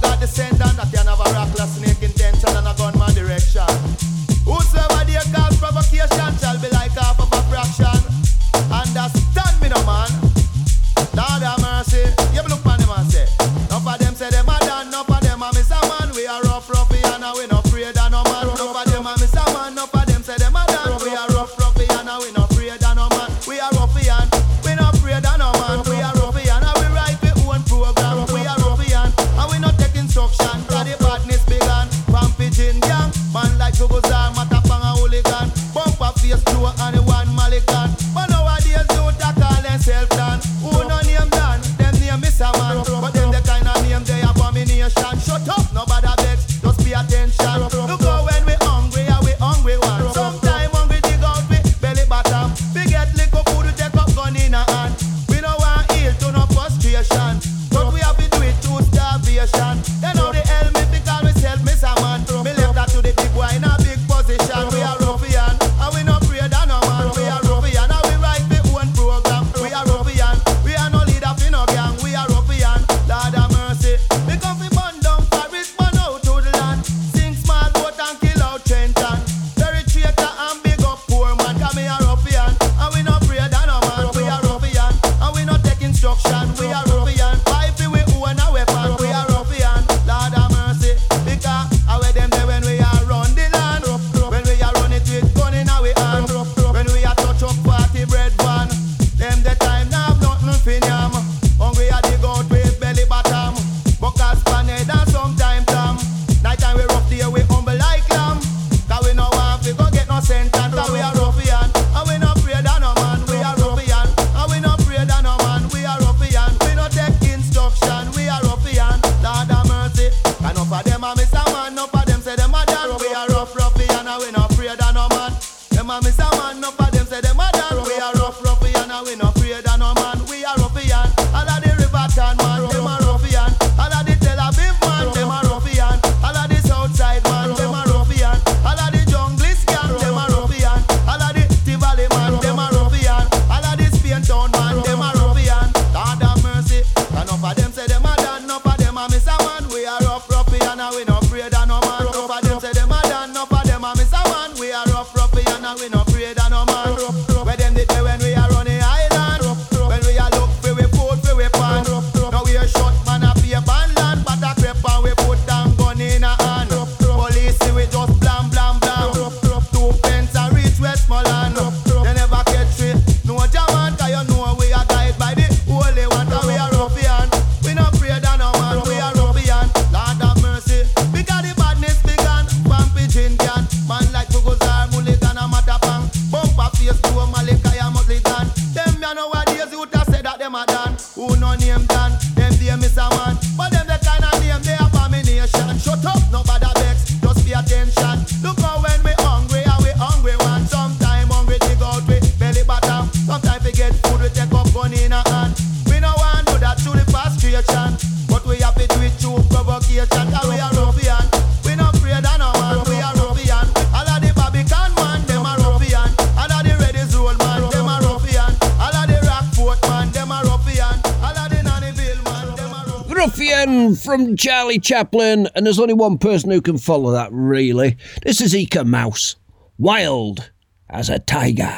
from Charlie Chaplin, and there's only one person who can follow that, really. This is Eek-A-Mouse. Wild as a tiger.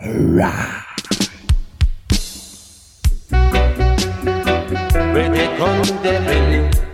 Hurrah. Where they gun them in,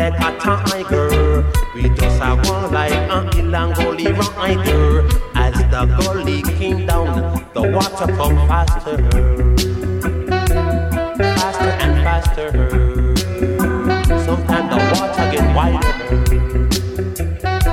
like a tiger. We just a one like an Ilangoli rider. As the gully came down, the water come faster, faster and faster. Sometimes the water get wider.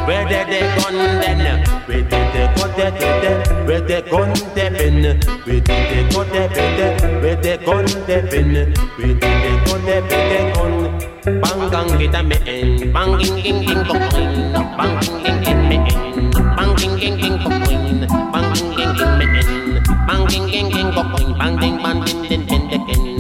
Where did they gun then? Where did they go there, there, there? Where they gun them in? Where did they go there, there, there? Where they gun them in? Where did they go there, they gun? Bang gang get a me in, bang ging ging ging coin, bang ging ging ging me in, bang ging ging ging coin, bang ging ging ging me in, bang ging ging ging coin, bang ding bang ding ding ding ding.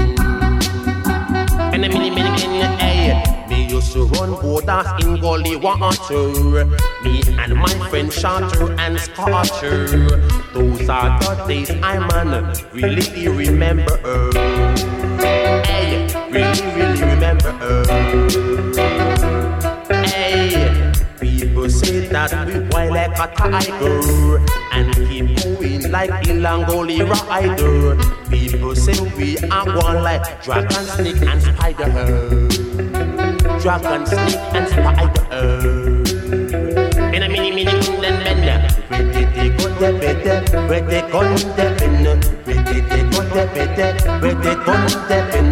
And mini mini mini hey. Me used to run borders in gully water. Me and my friend Shorter and Scorcher. Those are the days I man really remember. Really really remember. Uh, hey, people say that we wild like a tiger and keep going like Ilangoli rider. People say we are one like dragon, snake and spider. Dragon, snake and spider. In a mini mini then bend. Where did they go there, better? Where they go there, bend? Where did they go there, better? Where they go there, bend?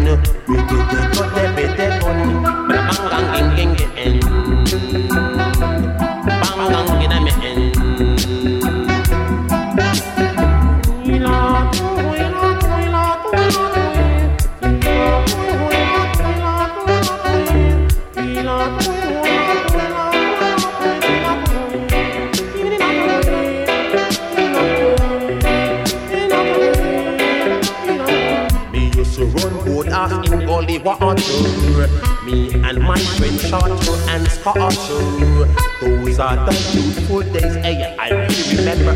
In gully water. Me and my friend Shorter and Scorcher. Those are the beautiful days. Hey, I really remember.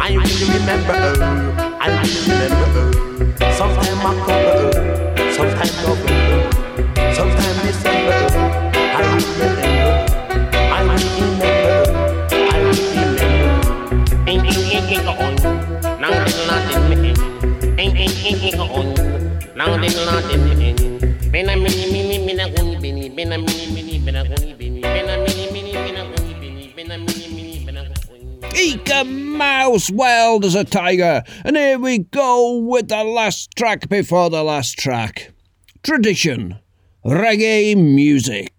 I really remember. I really remember. Sometime October, sometime November, sometime December. I remember. I remember. I remember. Ain't ain't ain't ain't Me. Bena mini mini mini mini mini mini Mouse, wild as a tiger. And here we go with the last track before the last track. Tradition. Reggae music.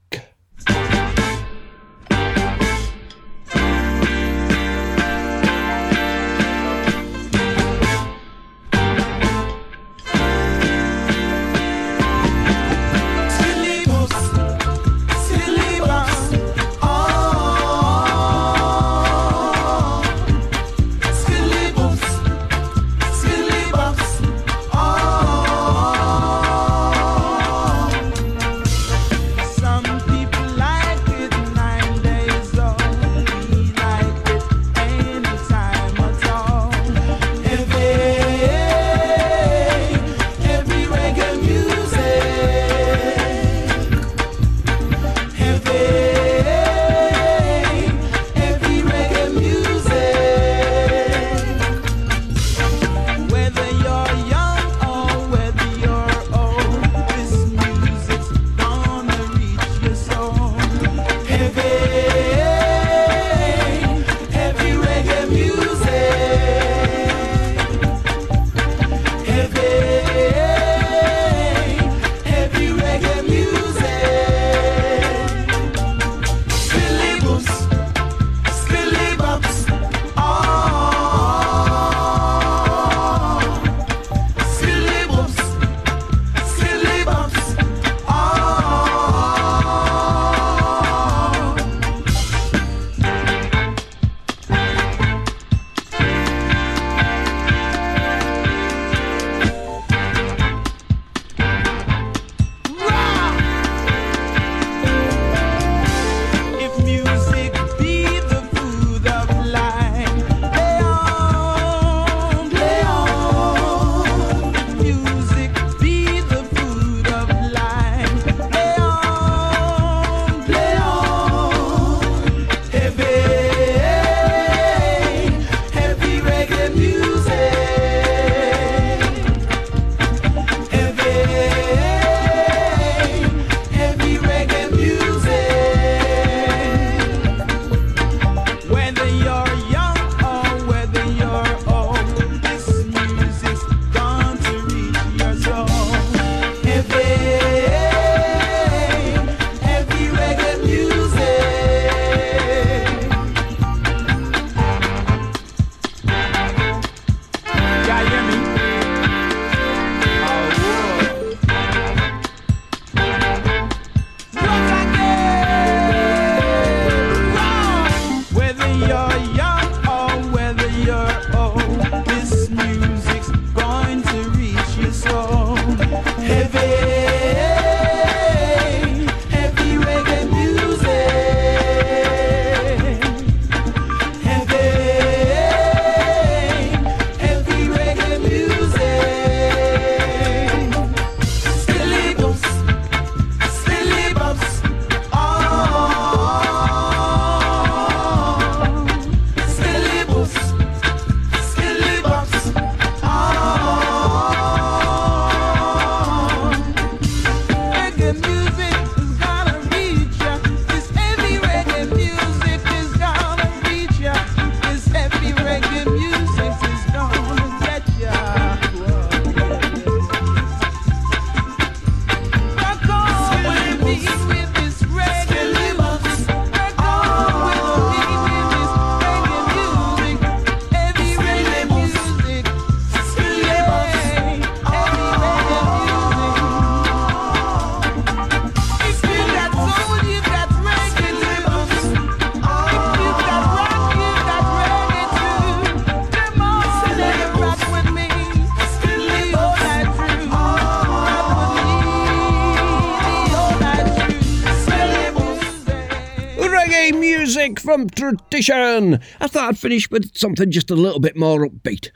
From tradition. I thought I'd finish with something just a little bit more upbeat.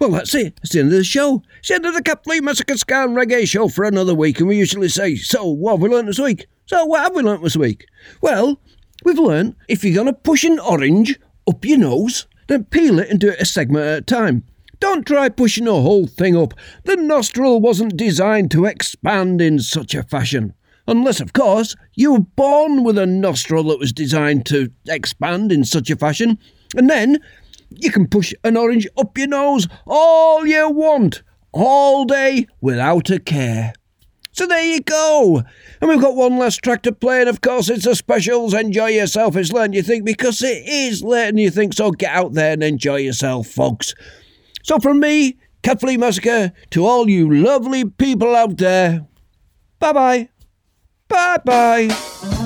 Well, that's it. It's the end of the show. It's the end of the Captain Massacre Scan Reggae show for another week, and we usually say, So, what have we learnt this week? So, what have we learnt this week? Well, we've learnt if you're going to push an orange up your nose, then peel it and do it a segment at a time. Don't try pushing the whole thing up. The nostril wasn't designed to expand in such a fashion. Unless, of course, you were born with a nostril that was designed to expand in such a fashion. And then you can push an orange up your nose all you want, all day, without a care. So there you go. And we've got one last track to play, and of course it's a specials. Enjoy yourself. It's late you think, because it is late and you think, so get out there and enjoy yourself, folks. So from me, Cat Flea Massacre, to all you lovely people out there, bye bye. Bye bye.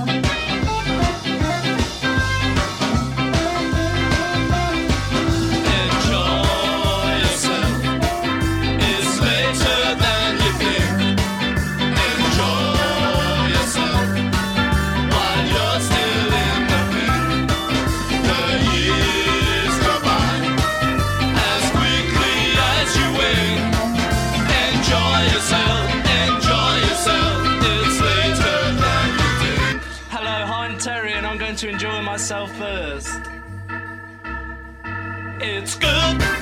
It's good